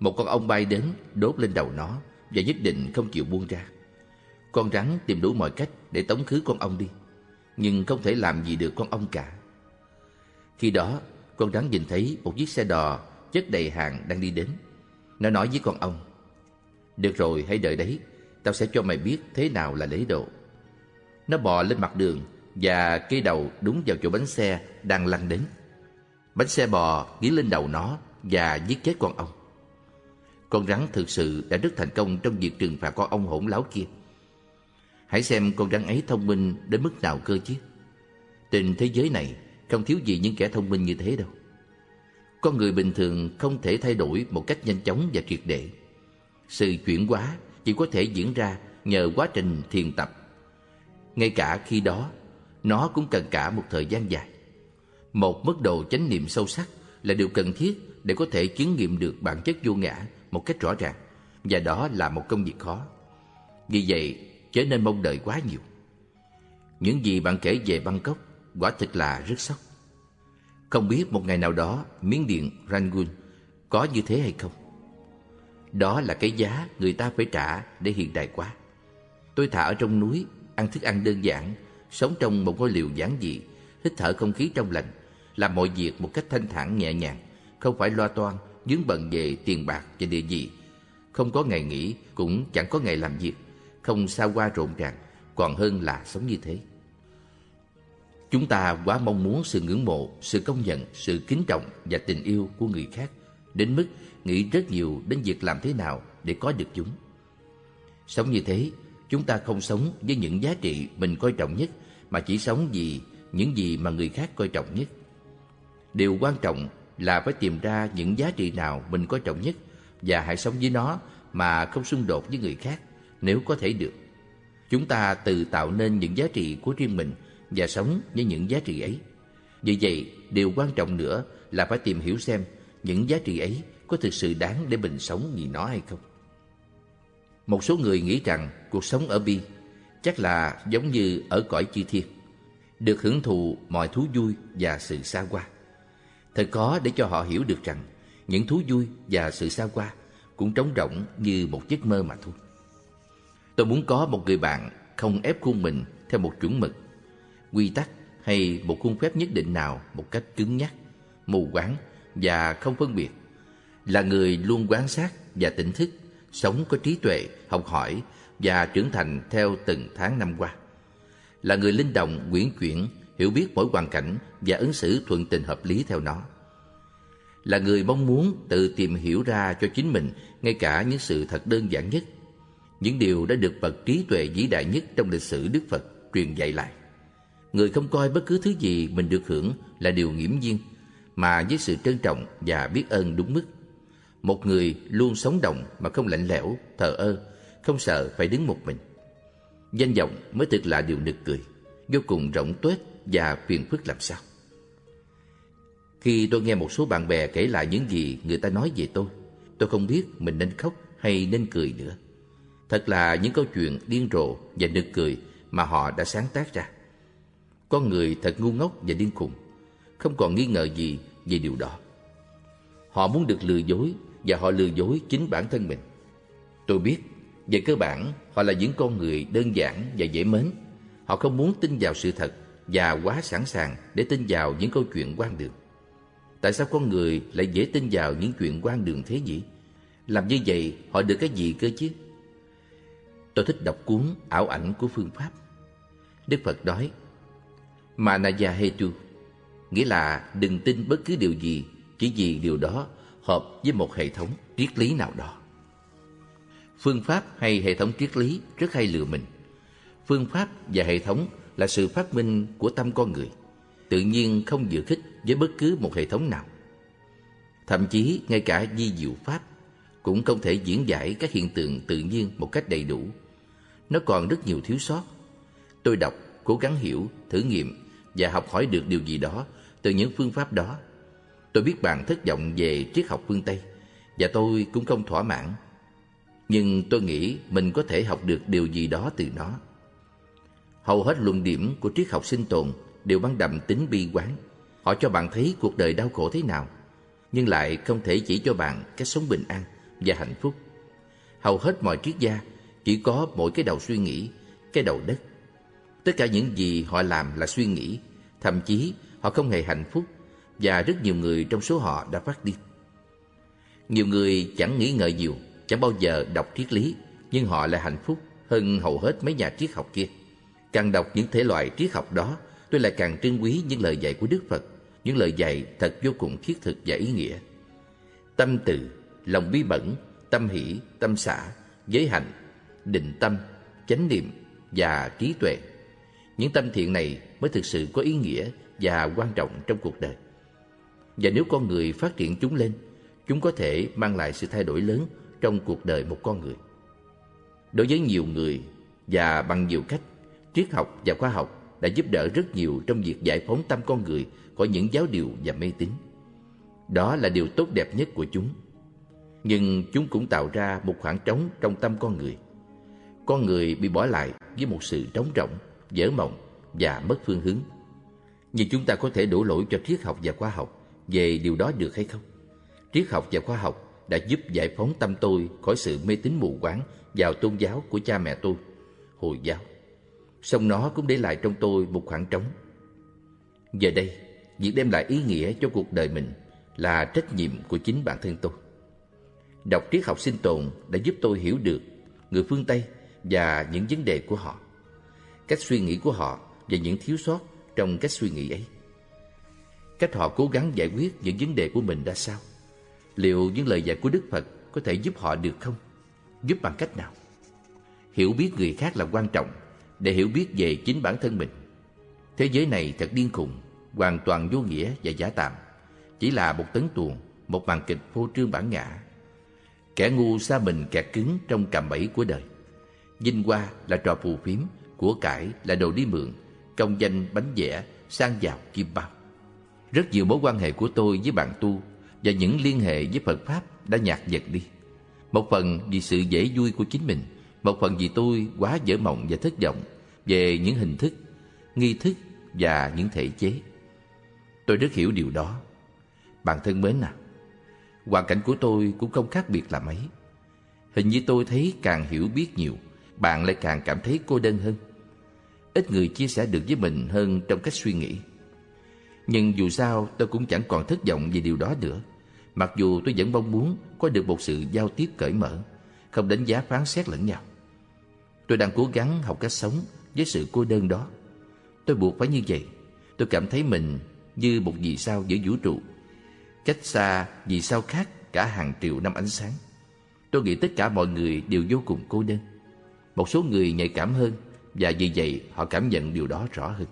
một con ong bay đến đốt lên đầu nó và nhất định không chịu buông ra. Con rắn tìm đủ mọi cách để tống khứ con ong đi, nhưng không thể làm gì được con ong cả. Khi đó, con rắn nhìn thấy một chiếc xe đò chất đầy hàng đang đi đến. Nó nói với con ong, Được rồi, hãy đợi đấy, tao sẽ cho mày biết thế nào là lễ độ. Nó bò lên mặt đường và cây đầu đúng vào chỗ bánh xe đang lăn đến. Bánh xe bò ghi lên đầu nó và giết chết con ong. Con rắn thực sự đã rất thành công trong việc trừng phạt con ong hỗn láo kia. Hãy xem con rắn ấy thông minh đến mức nào cơ chứ. Trên thế giới này không thiếu gì những kẻ thông minh như thế đâu. Con người bình thường không thể thay đổi một cách nhanh chóng và triệt để. Sự chuyển hóa chỉ có thể diễn ra nhờ quá trình thiền tập. Ngay cả khi đó, nó cũng cần cả một thời gian dài. Một mức độ chánh niệm sâu sắc là điều cần thiết để có thể chứng nghiệm được bản chất vô ngã một cách rõ ràng, và đó là một công việc khó. Vì vậy, chớ nên mong đợi quá nhiều. Những gì bạn kể về Bangkok quả thực là rất sốc. Không biết một ngày nào đó Miến Điện Rangoon có như thế hay không? Đó là cái giá người ta phải trả để hiện đại quá. Tôi thả ở trong núi, ăn thức ăn đơn giản, sống trong một ngôi liều giản dị, hít thở không khí trong lành, làm mọi việc một cách thanh thản nhẹ nhàng, không phải loa toan, dướng bận về tiền bạc và địa vị. Không có ngày nghỉ, cũng chẳng có ngày làm việc, không xa qua rộn ràng, còn hơn là sống như thế. Chúng ta quá mong muốn sự ngưỡng mộ, sự công nhận, sự kính trọng và tình yêu của người khác, đến mức nghĩ rất nhiều đến việc làm thế nào để có được chúng. Sống như thế, chúng ta không sống với những giá trị mình coi trọng nhất, mà chỉ sống vì những gì mà người khác coi trọng nhất. Điều quan trọng là phải tìm ra những giá trị nào mình coi trọng nhất và hãy sống với nó mà không xung đột với người khác nếu có thể được. Chúng ta tự tạo nên những giá trị của riêng mình và sống với những giá trị ấy. Vì vậy, điều quan trọng nữa là phải tìm hiểu xem những giá trị ấy có thực sự đáng để mình sống vì nó hay không. Một số người nghĩ rằng cuộc sống ở Bi chắc là giống như ở cõi chư thiên, được hưởng thụ mọi thú vui và sự xa hoa. Thật khó để cho họ hiểu được rằng những thú vui và sự xa hoa cũng trống rỗng như một giấc mơ mà thôi. Tôi muốn có một người bạn không ép khuôn mình theo một chuẩn mực quy tắc hay một khuôn phép nhất định nào một cách cứng nhắc, mù quáng và không phân biệt. Là người luôn quan sát và tỉnh thức, sống có trí tuệ, học hỏi và trưởng thành theo từng tháng năm qua. Là người linh động, quyển chuyển, hiểu biết mỗi hoàn cảnh và ứng xử thuận tình hợp lý theo nó. Là người mong muốn tự tìm hiểu ra cho chính mình ngay cả những sự thật đơn giản nhất, những điều đã được bậc trí tuệ vĩ đại nhất trong lịch sử Đức Phật truyền dạy lại. Người không coi bất cứ thứ gì mình được hưởng là điều nghiễm nhiên, mà với sự trân trọng và biết ơn đúng mức. Một người luôn sống động mà không lạnh lẽo, thờ ơ, không sợ phải đứng một mình. Danh vọng mới thực là điều nực cười, vô cùng rộng tuếch và phiền phức làm sao. Khi tôi nghe một số bạn bè kể lại những gì người ta nói về tôi, tôi không biết mình nên khóc hay nên cười nữa. Thật là những câu chuyện điên rồ và nực cười mà họ đã sáng tác ra. Con người thật ngu ngốc và điên khùng, Không còn nghi ngờ gì về điều đó Họ muốn được lừa dối Và họ lừa dối chính bản thân mình Tôi biết, Về cơ bản, họ là những con người đơn giản và dễ mến Họ không muốn tin vào sự thật Và quá sẵn sàng để tin vào những câu chuyện quan đường Tại sao con người lại dễ tin vào những chuyện quan đường thế nhỉ? Làm như vậy, họ được cái gì cơ chứ? Tôi thích đọc cuốn ảo ảnh của phương pháp Đức Phật nói Manaya Hetu nghĩa là đừng tin bất cứ điều gì chỉ vì điều đó hợp với một hệ thống triết lý nào đó. Phương pháp hay hệ thống triết lý rất hay lừa mình. Phương pháp và hệ thống là sự phát minh của tâm con người, tự nhiên không dự khích với bất cứ một hệ thống nào. Thậm chí ngay cả di diệu pháp cũng không thể diễn giải các hiện tượng tự nhiên một cách đầy đủ. Nó còn rất nhiều thiếu sót. Tôi đọc, cố gắng hiểu, thử nghiệm và học hỏi được điều gì đó từ những phương pháp đó. Tôi biết bạn thất vọng về triết học phương Tây và tôi cũng không thỏa mãn. Nhưng tôi nghĩ mình có thể học được điều gì đó từ nó. Hầu hết luận điểm của triết học sinh tồn đều mang đậm tính bi quán. Họ cho bạn thấy cuộc đời đau khổ thế nào, nhưng lại không thể chỉ cho bạn cách sống bình an và hạnh phúc. Hầu hết mọi triết gia chỉ có mỗi cái đầu suy nghĩ, cái đầu đất Tất cả những gì họ làm là suy nghĩ, thậm chí họ không hề hạnh phúc và rất nhiều người trong số họ đã phát điên. Nhiều người chẳng nghĩ ngợi nhiều, chẳng bao giờ đọc triết lý, nhưng họ lại hạnh phúc hơn hầu hết mấy nhà triết học kia. Càng đọc những thể loại triết học đó, tôi lại càng trân quý những lời dạy của Đức Phật, những lời dạy thật vô cùng thiết thực và ý nghĩa. Tâm từ, lòng bi bẩn, tâm hỷ, tâm xả, giới hạnh, định tâm, chánh niệm, và trí tuệ. Những tâm thiện này mới thực sự có ý nghĩa và quan trọng trong cuộc đời. Và nếu con người phát triển chúng lên, chúng có thể mang lại sự thay đổi lớn trong cuộc đời một con người. Đối với nhiều người và bằng nhiều cách, triết học và khoa học đã giúp đỡ rất nhiều trong việc giải phóng tâm con người khỏi những giáo điều và mê tín. Đó là điều tốt đẹp nhất của chúng. Nhưng chúng cũng tạo ra một khoảng trống trong tâm con người. Con người bị bỏ lại với một sự trống rỗng, dở mộng và mất phương hướng. Nhưng chúng ta có thể đổ lỗi cho triết học và khoa học về điều đó được hay không? Triết học và khoa học đã giúp giải phóng tâm tôi khỏi sự mê tín mù quáng vào tôn giáo của cha mẹ tôi, Hồi giáo. Song nó cũng để lại trong tôi một khoảng trống. Giờ đây, việc đem lại ý nghĩa cho cuộc đời mình là trách nhiệm của chính bản thân tôi. Đọc triết học sinh tồn đã giúp tôi hiểu được người phương Tây và những vấn đề của họ, cách suy nghĩ của họ và những thiếu sót trong cách suy nghĩ ấy. Cách họ cố gắng giải quyết những vấn đề của mình ra sao? Liệu những lời dạy của Đức Phật có thể giúp họ được không? Giúp bằng cách nào? Hiểu biết người khác là quan trọng để hiểu biết về chính bản thân mình. Thế giới này thật điên khùng, hoàn toàn vô nghĩa và giả tạm. Chỉ là một tấn tuồng, một màn kịch phô trương bản ngã. Kẻ ngu xa mình kẹt cứng trong cạm bẫy của đời. Vinh hoa là trò phù phiếm, của cải là đồ đi mượn, công danh bánh vẽ, sang giàu kim bao. Rất nhiều mối quan hệ của tôi với bạn tu và những liên hệ với Phật Pháp đã nhạt dần đi. Một phần vì sự dễ vui của chính mình, một phần vì tôi quá dở mộng và thất vọng về những hình thức, nghi thức và những thể chế. Tôi rất hiểu điều đó. Bạn thân mến à, hoàn cảnh của tôi cũng không khác biệt là mấy. Hình như tôi thấy càng hiểu biết nhiều, bạn lại càng cảm thấy cô đơn hơn. Ít người chia sẻ được với mình hơn trong cách suy nghĩ. Nhưng dù sao tôi cũng chẳng còn thất vọng về điều đó nữa. Mặc dù tôi vẫn mong muốn có được một sự giao tiếp cởi mở, không đánh giá phán xét lẫn nhau. Tôi đang cố gắng học cách sống với sự cô đơn đó. Tôi buộc phải như vậy. Tôi cảm thấy mình như một vì sao giữa vũ trụ. Cách xa vì sao khác cả hàng triệu năm ánh sáng. Tôi nghĩ tất cả mọi người đều vô cùng cô đơn. Một số người nhạy cảm hơn và vì vậy họ cảm nhận điều đó rõ hơn.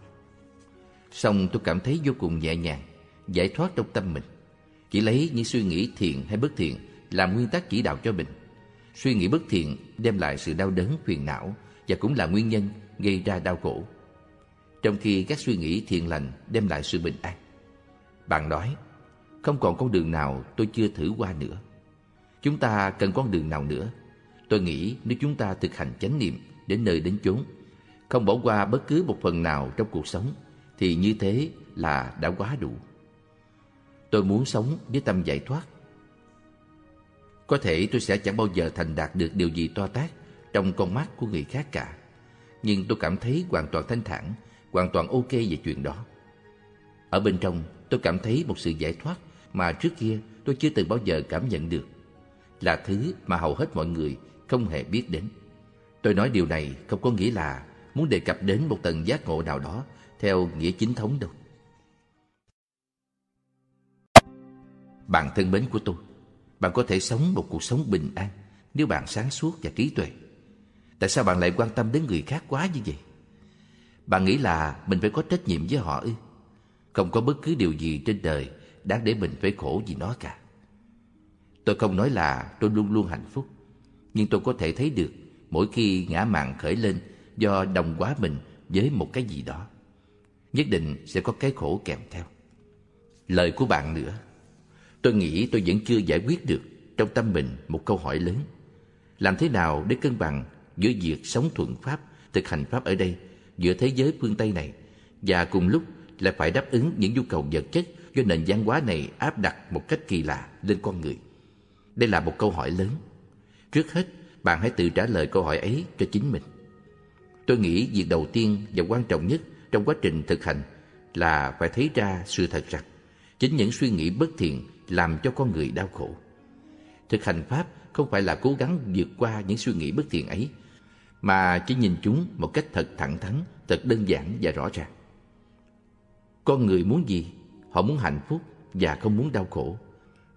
Xong tôi cảm thấy vô cùng nhẹ nhàng, giải thoát trong tâm mình. Chỉ lấy những suy nghĩ thiện hay bất thiện làm nguyên tắc chỉ đạo cho mình. Suy nghĩ bất thiện đem lại sự đau đớn phiền não và cũng là nguyên nhân gây ra đau khổ. Trong khi các suy nghĩ thiện lành đem lại sự bình an. Bạn nói, không còn con đường nào tôi chưa thử qua nữa. Chúng ta cần con đường nào nữa? Tôi nghĩ nếu chúng ta thực hành chánh niệm đến nơi đến chốn, không bỏ qua bất cứ một phần nào trong cuộc sống, thì như thế là đã quá đủ. Tôi muốn sống với tâm giải thoát. Có thể tôi sẽ chẳng bao giờ thành đạt được điều gì to tát trong con mắt của người khác cả. Nhưng tôi cảm thấy hoàn toàn thanh thản, hoàn toàn ok về chuyện đó. Ở bên trong, tôi cảm thấy một sự giải thoát mà trước kia tôi chưa từng bao giờ cảm nhận được. Là thứ mà hầu hết mọi người không hề biết đến. Tôi nói điều này không có nghĩa là muốn đề cập đến một tầng giác ngộ nào đó theo nghĩa chính thống đâu. Bạn thân mến của tôi, bạn có thể sống một cuộc sống bình an nếu bạn sáng suốt và trí tuệ. Tại sao bạn lại quan tâm đến người khác quá như vậy? Bạn nghĩ là mình phải có trách nhiệm với họ ư? Không có bất cứ điều gì trên đời đáng để mình phải khổ vì nó cả. Tôi không nói là tôi luôn luôn hạnh phúc, nhưng tôi có thể thấy được mỗi khi ngã mạng khởi lên do đồng quá mình với một cái gì đó. Nhất định sẽ có cái khổ kèm theo. Lời của bạn nữa Tôi nghĩ tôi vẫn chưa giải quyết được trong tâm mình một câu hỏi lớn. Làm thế nào để cân bằng giữa việc sống thuận pháp, thực hành pháp ở đây, giữa thế giới phương Tây này, và cùng lúc lại phải đáp ứng những nhu cầu vật chất do nền văn hóa này áp đặt một cách kỳ lạ lên con người. Đây là một câu hỏi lớn. Trước hết, bạn hãy tự trả lời câu hỏi ấy cho chính mình. Tôi nghĩ việc đầu tiên và quan trọng nhất trong quá trình thực hành là phải thấy ra sự thật rằng chính những suy nghĩ bất thiện làm cho con người đau khổ. Thực hành Pháp không phải là cố gắng vượt qua những suy nghĩ bất thiện ấy, mà chỉ nhìn chúng một cách thật thẳng thắn, thật đơn giản và rõ ràng. Con người muốn gì? Họ muốn hạnh phúc và không muốn đau khổ.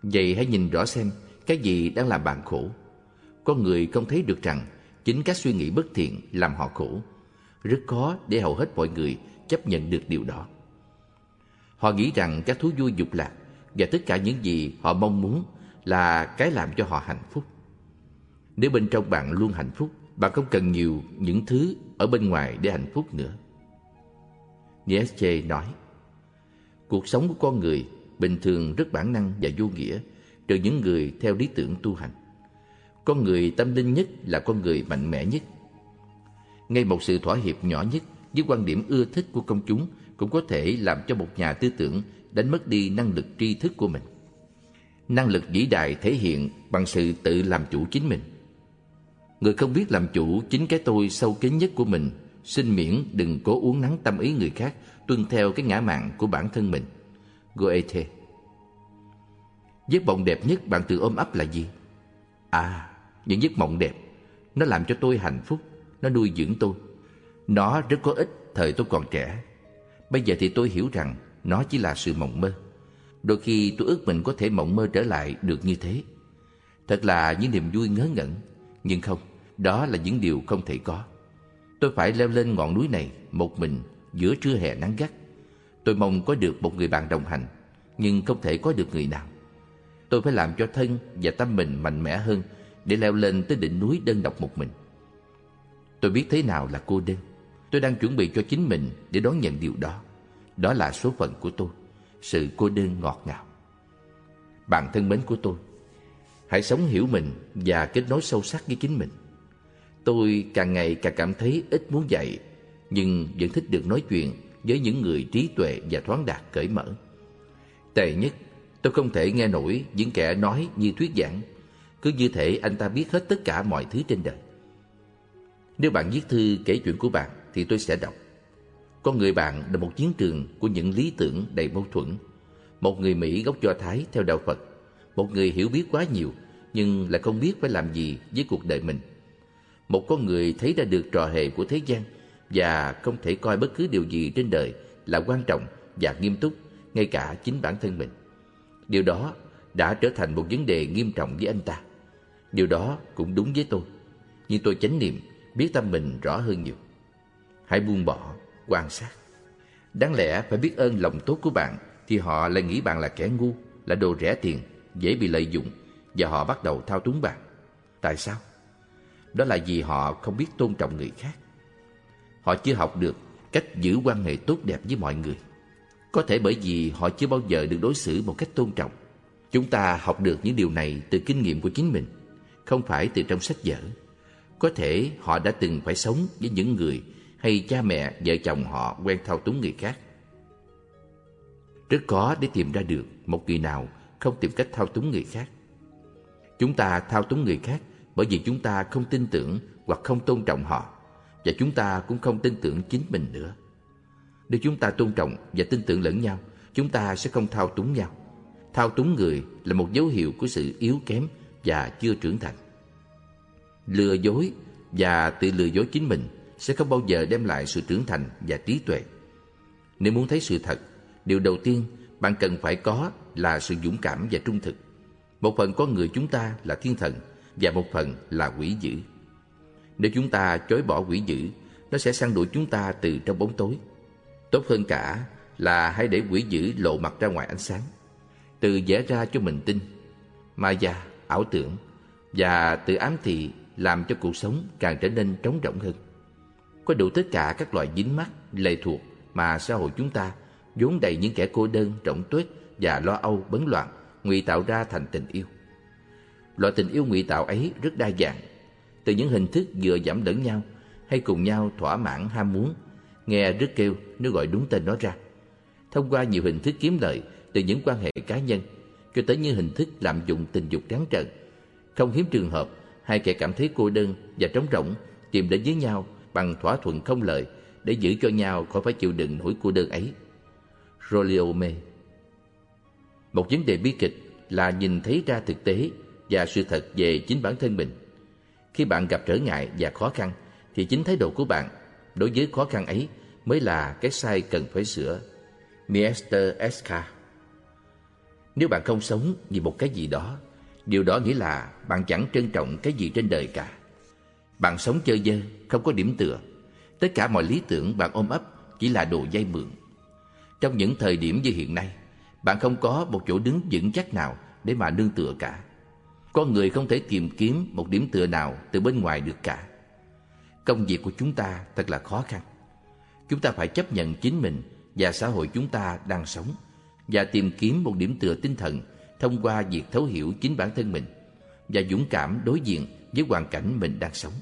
Vậy hãy nhìn rõ xem cái gì đang làm bạn khổ. Con người không thấy được rằng chính các suy nghĩ bất thiện làm họ khổ. rất khó để hầu hết mọi người chấp nhận được điều đó. Họ nghĩ rằng các thú vui dục lạc và tất cả những gì họ mong muốn là cái làm cho họ hạnh phúc. Nếu bên trong bạn luôn hạnh phúc, bạn không cần nhiều những thứ ở bên ngoài để hạnh phúc nữa. Nietzsche nói, Cuộc sống của con người bình thường rất bản năng và vô nghĩa trừ những người theo lý tưởng tu hành. Con người tâm linh nhất là con người mạnh mẽ nhất. Ngay một sự thỏa hiệp nhỏ nhất với quan điểm ưa thích của công chúng cũng có thể làm cho một nhà tư tưởng đánh mất đi năng lực tri thức của mình. Năng lực vĩ đại thể hiện bằng sự tự làm chủ chính mình. Người không biết làm chủ chính cái tôi sâu kín nhất của mình, xin miễn đừng cố uống nắng tâm ý người khác tuân theo cái ngã mạng của bản thân mình. Goethe Giấc mộng đẹp nhất bạn tự ôm ấp là gì? À, những giấc mộng đẹp. Nó làm cho tôi hạnh phúc, nó nuôi dưỡng tôi. Nó rất có ích thời tôi còn trẻ. Bây giờ thì tôi hiểu rằng nó chỉ là sự mộng mơ. Đôi khi tôi ước mình có thể mộng mơ trở lại được như thế. Thật là những niềm vui ngớ ngẩn. Nhưng không, đó là những điều không thể có. Tôi phải leo lên ngọn núi này một mình giữa trưa hè nắng gắt. Tôi mong có được một người bạn đồng hành, nhưng không thể có được người nào. Tôi phải làm cho thân và tâm mình mạnh mẽ hơn để leo lên tới đỉnh núi đơn độc một mình. Tôi biết thế nào là cô đơn. Tôi đang chuẩn bị cho chính mình để đón nhận điều đó. Đó là số phận của tôi, sự cô đơn ngọt ngào. Bạn thân mến của tôi, hãy sống hiểu mình và kết nối sâu sắc với chính mình. Tôi càng ngày càng cảm thấy ít muốn dạy, nhưng vẫn thích được nói chuyện với những người trí tuệ và thoáng đạt cởi mở. Tệ nhất, tôi không thể nghe nổi những kẻ nói như thuyết giảng, cứ như thể anh ta biết hết tất cả mọi thứ trên đời. Nếu bạn viết thư kể chuyện của bạn thì tôi sẽ đọc. Con người bạn là một chiến trường của những lý tưởng đầy mâu thuẫn. Một người Mỹ gốc Do Thái theo đạo Phật. Một người hiểu biết quá nhiều nhưng lại không biết phải làm gì với cuộc đời mình. Một con người thấy ra được trò hề của thế gian và không thể coi bất cứ điều gì trên đời là quan trọng và nghiêm túc, ngay cả chính bản thân mình. Điều đó đã trở thành một vấn đề nghiêm trọng với anh ta. Điều đó cũng đúng với tôi. Nhưng tôi chánh niệm, biết tâm mình rõ hơn nhiều. Hãy buông bỏ, quan sát. Đáng lẽ phải biết ơn lòng tốt của bạn thì họ lại nghĩ bạn là kẻ ngu, là đồ rẻ tiền, dễ bị lợi dụng và họ bắt đầu thao túng bạn. Tại sao? Đó là vì họ không biết tôn trọng người khác. Họ chưa học được cách giữ quan hệ tốt đẹp với mọi người. Có thể bởi vì họ chưa bao giờ được đối xử một cách tôn trọng. Chúng ta học được những điều này từ kinh nghiệm của chính mình, không phải từ trong sách vở. Có thể họ đã từng phải sống với những người hay cha mẹ, vợ chồng họ quen thao túng người khác. Rất khó để tìm ra được một người nào không tìm cách thao túng người khác. Chúng ta thao túng người khác bởi vì chúng ta không tin tưởng hoặc không tôn trọng họ và chúng ta cũng không tin tưởng chính mình nữa. Nếu chúng ta tôn trọng và tin tưởng lẫn nhau, chúng ta sẽ không thao túng nhau. Thao túng người là một dấu hiệu của sự yếu kém và chưa trưởng thành. Lừa dối và tự lừa dối chính mình sẽ không bao giờ đem lại sự trưởng thành và trí tuệ. Nếu muốn thấy sự thật, điều đầu tiên bạn cần phải có là sự dũng cảm và trung thực. Một phần con người chúng ta là thiên thần và một phần là quỷ dữ. Nếu chúng ta chối bỏ quỷ dữ, nó sẽ săn đuổi chúng ta từ trong bóng tối. Tốt hơn cả là hãy để quỷ dữ lộ mặt ra ngoài ánh sáng. Từ vẽ ra cho mình tin, maya, ảo tưởng và tự ám thị làm cho cuộc sống càng trở nên trống rỗng hơn. Có đủ tất cả các loại dính mắc, lệ thuộc mà xã hội chúng ta vốn đầy những kẻ cô đơn, rỗng tuếch và lo âu bấn loạn ngụy tạo ra thành tình yêu. Loại tình yêu ngụy tạo ấy rất đa dạng, từ những hình thức vừa giảm lẫn nhau hay cùng nhau thỏa mãn ham muốn, nghe rất kêu nếu gọi đúng tên nó ra. Thông qua nhiều hình thức kiếm lợi từ những quan hệ cá nhân cho tới những hình thức lạm dụng tình dục trắng trợn. Không hiếm trường hợp hai kẻ cảm thấy cô đơn và trống rỗng tìm đến với nhau bằng thỏa thuận không lời để giữ cho nhau khỏi phải chịu đựng nỗi cô đơn ấy. Roliome Một vấn đề bi kịch là nhìn thấy ra thực tế và sự thật về chính bản thân mình. Khi bạn gặp trở ngại và khó khăn, thì chính thái độ của bạn đối với khó khăn ấy mới là cái sai cần phải sửa. Miester Eska nếu bạn không sống vì một cái gì đó, điều đó nghĩa là bạn chẳng trân trọng cái gì trên đời cả. Bạn sống chơi dơ, không có điểm tựa. Tất cả mọi lý tưởng bạn ôm ấp chỉ là đồ dây mượn. Trong những thời điểm như hiện nay, bạn không có một chỗ đứng vững chắc nào để mà nương tựa cả. Con người không thể tìm kiếm một điểm tựa nào từ bên ngoài được cả. Công việc của chúng ta thật là khó khăn. Chúng ta phải chấp nhận chính mình và xã hội chúng ta đang sống và tìm kiếm một điểm tựa tinh thần thông qua việc thấu hiểu chính bản thân mình và dũng cảm đối diện với hoàn cảnh mình đang sống.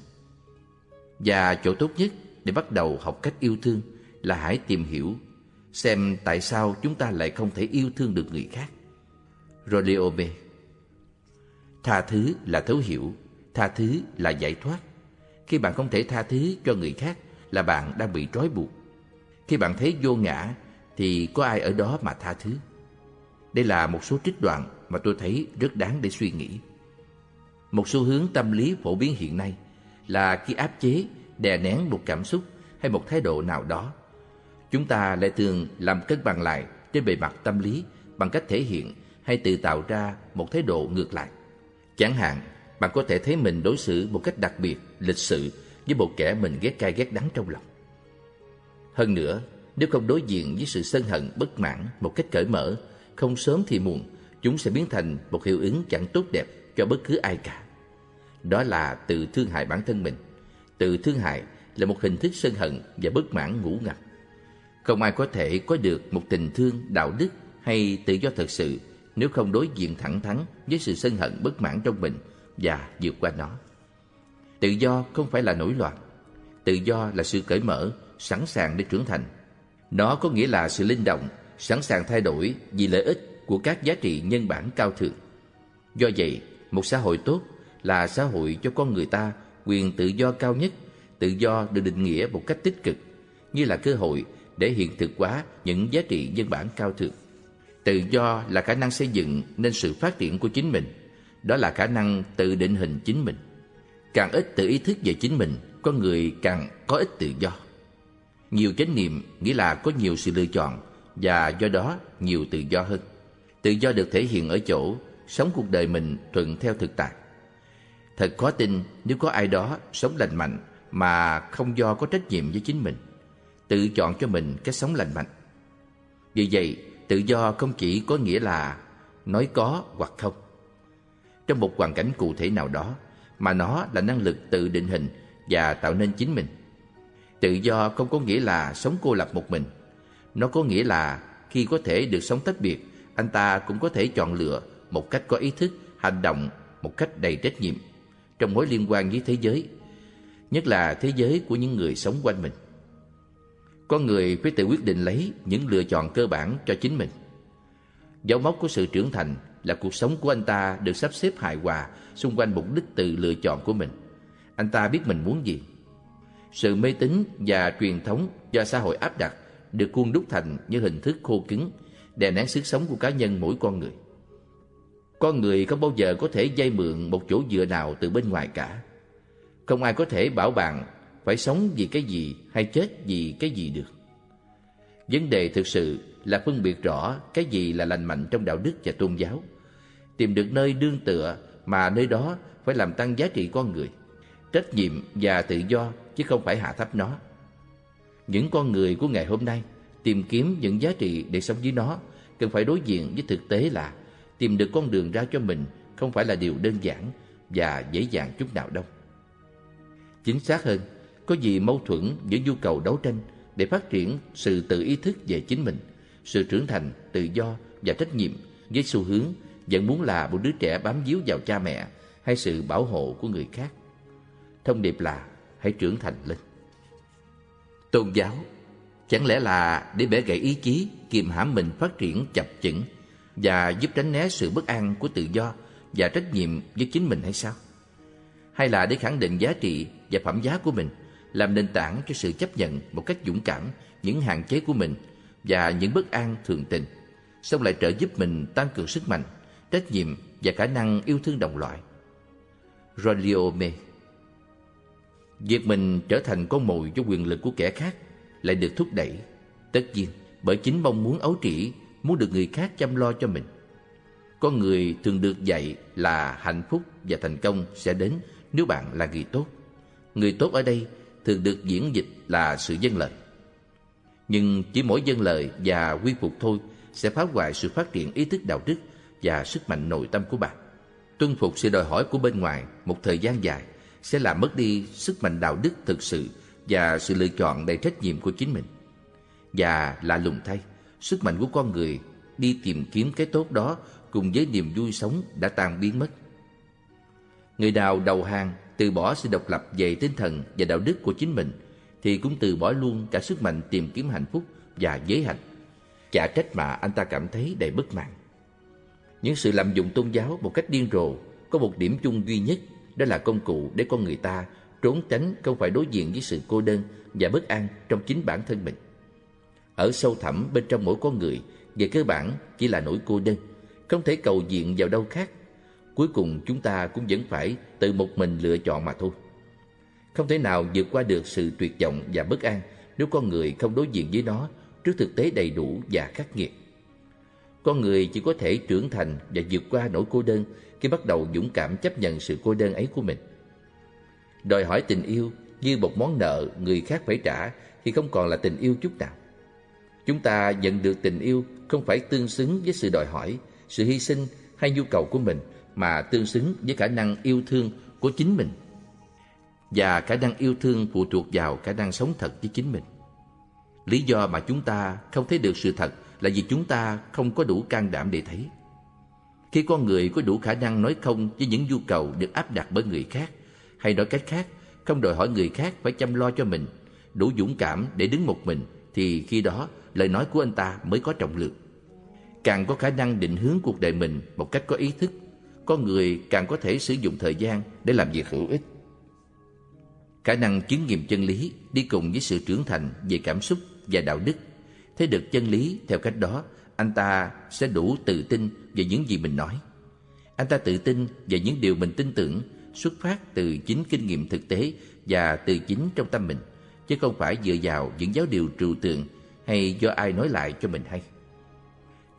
Và chỗ tốt nhất để bắt đầu học cách yêu thương là hãy tìm hiểu xem tại sao chúng ta lại không thể yêu thương được người khác. Rolleome Tha thứ là thấu hiểu, tha thứ là giải thoát. Khi bạn không thể tha thứ cho người khác là bạn đang bị trói buộc. Khi bạn thấy vô ngã thì có ai ở đó mà tha thứ. Đây là một số trích đoạn mà tôi thấy rất đáng để suy nghĩ. Một xu hướng tâm lý phổ biến hiện nay là khi áp chế, đè nén một cảm xúc hay một thái độ nào đó. Chúng ta lại thường làm cân bằng lại trên bề mặt tâm lý bằng cách thể hiện hay tự tạo ra một thái độ ngược lại. Chẳng hạn, bạn có thể thấy mình đối xử một cách đặc biệt, lịch sự với một kẻ mình ghét cay ghét đắng trong lòng. Hơn nữa, nếu không đối diện với sự sân hận bất mãn một cách cởi mở, không sớm thì muộn, chúng sẽ biến thành một hiệu ứng chẳng tốt đẹp cho bất cứ ai cả. Đó là tự thương hại bản thân mình. Tự thương hại là một hình thức sân hận và bất mãn ngủ ngập. Không ai có thể có được một tình thương, đạo đức hay tự do thật sự nếu không đối diện thẳng thắn với sự sân hận bất mãn trong mình và vượt qua nó. Tự do không phải là nổi loạn. Tự do là sự cởi mở, sẵn sàng để trưởng thành. Nó có nghĩa là sự linh động, sẵn sàng thay đổi vì lợi ích của các giá trị nhân bản cao thượng. Do vậy, một xã hội tốt là xã hội cho con người ta quyền tự do cao nhất, tự do được định nghĩa một cách tích cực, như là cơ hội để hiện thực hóa những giá trị nhân bản cao thượng. Tự do là khả năng xây dựng nên sự phát triển của chính mình, đó là khả năng tự định hình chính mình. Càng ít tự ý thức về chính mình, con người càng có ít tự do. Nhiều chánh niệm nghĩa là có nhiều sự lựa chọn và do đó nhiều tự do hơn. Tự do được thể hiện ở chỗ sống cuộc đời mình thuận theo thực tại. Thật khó tin nếu có ai đó sống lành mạnh mà không do có trách nhiệm với chính mình, tự chọn cho mình cách sống lành mạnh. Vì vậy, tự do không chỉ có nghĩa là nói có hoặc không. Trong một hoàn cảnh cụ thể nào đó, mà nó là năng lực tự định hình và tạo nên chính mình. Tự do không có nghĩa là sống cô lập một mình. Nó có nghĩa là khi có thể được sống tách biệt, anh ta cũng có thể chọn lựa một cách có ý thức, hành động một cách đầy trách nhiệm trong mối liên quan với thế giới, nhất là thế giới của những người sống quanh mình. Con người phải tự quyết định lấy những lựa chọn cơ bản cho chính mình. Dấu mốc của sự trưởng thành là cuộc sống của anh ta được sắp xếp hài hòa xung quanh mục đích từ lựa chọn của mình. Anh ta biết mình muốn gì. Sự mê tín và truyền thống do xã hội áp đặt được khuôn đúc thành như hình thức khô cứng, đè nén sức sống của cá nhân mỗi con người. Con người không bao giờ có thể dây mượn một chỗ dựa nào từ bên ngoài cả. Không ai có thể bảo bạn phải sống vì cái gì hay chết vì cái gì được. Vấn đề thực sự là phân biệt rõ cái gì là lành mạnh trong đạo đức và tôn giáo. Tìm được nơi đương tựa mà nơi đó phải làm tăng giá trị con người, trách nhiệm và tự do chứ không phải hạ thấp nó. Những con người của ngày hôm nay tìm kiếm những giá trị để sống với nó cần phải đối diện với thực tế là tìm được con đường ra cho mình không phải là điều đơn giản và dễ dàng chút nào đâu. Chính xác hơn, có gì mâu thuẫn giữa nhu cầu đấu tranh để phát triển sự tự ý thức về chính mình, sự trưởng thành, tự do và trách nhiệm với xu hướng vẫn muốn là một đứa trẻ bám víu vào cha mẹ hay sự bảo hộ của người khác. Thông điệp là hãy trưởng thành lên. Tôn giáo chẳng lẽ là để bẻ gãy ý chí, kiềm hãm mình phát triển chập chững và giúp tránh né sự bất an của tự do và trách nhiệm với chính mình hay sao? Hay là để khẳng định giá trị và phẩm giá của mình, làm nền tảng cho sự chấp nhận một cách dũng cảm những hạn chế của mình và những bất an thường tình, xong lại trợ giúp mình tăng cường sức mạnh, trách nhiệm và khả năng yêu thương đồng loại. Rolio May Việc mình trở thành con mồi cho quyền lực của kẻ khác lại được thúc đẩy, tất nhiên bởi chính mong muốn ấu trĩ muốn được người khác chăm lo cho mình. Con người thường được dạy là hạnh phúc và thành công sẽ đến nếu bạn là người tốt. Người tốt ở đây thường được diễn dịch là sự dân lời. Nhưng chỉ mỗi dân lời và quy phục thôi sẽ phá hoại sự phát triển ý thức đạo đức và sức mạnh nội tâm của bạn. Tuân phục sự đòi hỏi của bên ngoài một thời gian dài sẽ làm mất đi sức mạnh đạo đức thực sự và sự lựa chọn đầy trách nhiệm của chính mình. Và lạ lùng thay, sức mạnh của con người đi tìm kiếm cái tốt đó cùng với niềm vui sống đã tan biến mất. Người nào đầu hàng, từ bỏ sự độc lập về tinh thần và đạo đức của chính mình, thì cũng từ bỏ luôn cả sức mạnh tìm kiếm hạnh phúc và giới hạnh. Chả trách mà anh ta cảm thấy đầy bất mãn. Những sự lạm dụng tôn giáo một cách điên rồ có một điểm chung duy nhất, đó là công cụ để con người ta trốn tránh không phải đối diện với sự cô đơn và bất an trong chính bản thân mình. Ở sâu thẳm bên trong mỗi con người, về cơ bản chỉ là nỗi cô đơn, không thể cầu diện vào đâu khác. Cuối cùng chúng ta cũng vẫn phải tự một mình lựa chọn mà thôi. Không thể nào vượt qua được sự tuyệt vọng và bất an nếu con người không đối diện với nó trước thực tế đầy đủ và khắc nghiệt. Con người chỉ có thể trưởng thành và vượt qua nỗi cô đơn khi bắt đầu dũng cảm chấp nhận sự cô đơn ấy của mình. Đòi hỏi tình yêu như một món nợ người khác phải trả thì không còn là tình yêu chút nào. Chúng ta nhận được tình yêu không phải tương xứng với sự đòi hỏi, sự hy sinh hay nhu cầu của mình mà tương xứng với khả năng yêu thương của chính mình. Và khả năng yêu thương phụ thuộc vào khả năng sống thật với chính mình. Lý do mà chúng ta không thấy được sự thật là vì chúng ta không có đủ can đảm để thấy. Khi con người có đủ khả năng nói không với những nhu cầu được áp đặt bởi người khác, hay nói cách khác, không đòi hỏi người khác phải chăm lo cho mình, đủ dũng cảm để đứng một mình, thì khi đó lời nói của anh ta mới có trọng lượng. Càng có khả năng định hướng cuộc đời mình một cách có ý thức, con người càng có thể sử dụng thời gian để làm việc hữu ích. Khả năng chứng nghiệm chân lý đi cùng với sự trưởng thành về cảm xúc và đạo đức. Thấy được chân lý theo cách đó, anh ta sẽ đủ tự tin về những gì mình nói. Anh ta tự tin về những điều mình tin tưởng xuất phát từ chính kinh nghiệm thực tế và từ chính trong tâm mình, chứ không phải dựa vào những giáo điều trừu tượng hay do ai nói lại cho mình hay.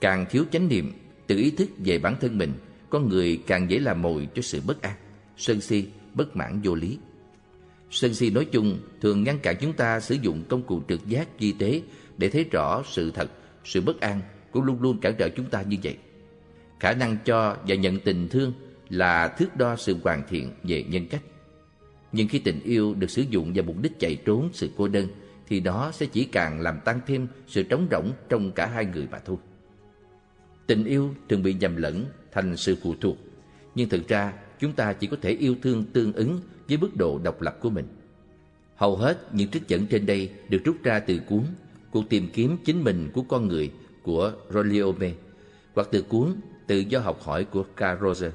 Càng thiếu chánh niệm, tự ý thức về bản thân mình, con người càng dễ làm mồi cho sự bất an, sân si, bất mãn vô lý. Sân si nói chung thường ngăn cản chúng ta sử dụng công cụ trực giác di tế để thấy rõ sự thật, sự bất an cũng luôn luôn cản trở chúng ta như vậy. Khả năng cho và nhận tình thương là thước đo sự hoàn thiện về nhân cách. Nhưng khi tình yêu được sử dụng vào mục đích chạy trốn sự cô đơn, thì nó sẽ chỉ càng làm tăng thêm sự trống rỗng trong cả hai người mà thôi. Tình yêu thường bị nhầm lẫn thành sự phụ thuộc, nhưng thực ra chúng ta chỉ có thể yêu thương tương ứng với mức độ độc lập của mình. Hầu hết những trích dẫn trên đây được rút ra từ cuốn Cuộc tìm kiếm chính mình của con người của Rolliome hoặc từ cuốn Tự do học hỏi của Carl Roger.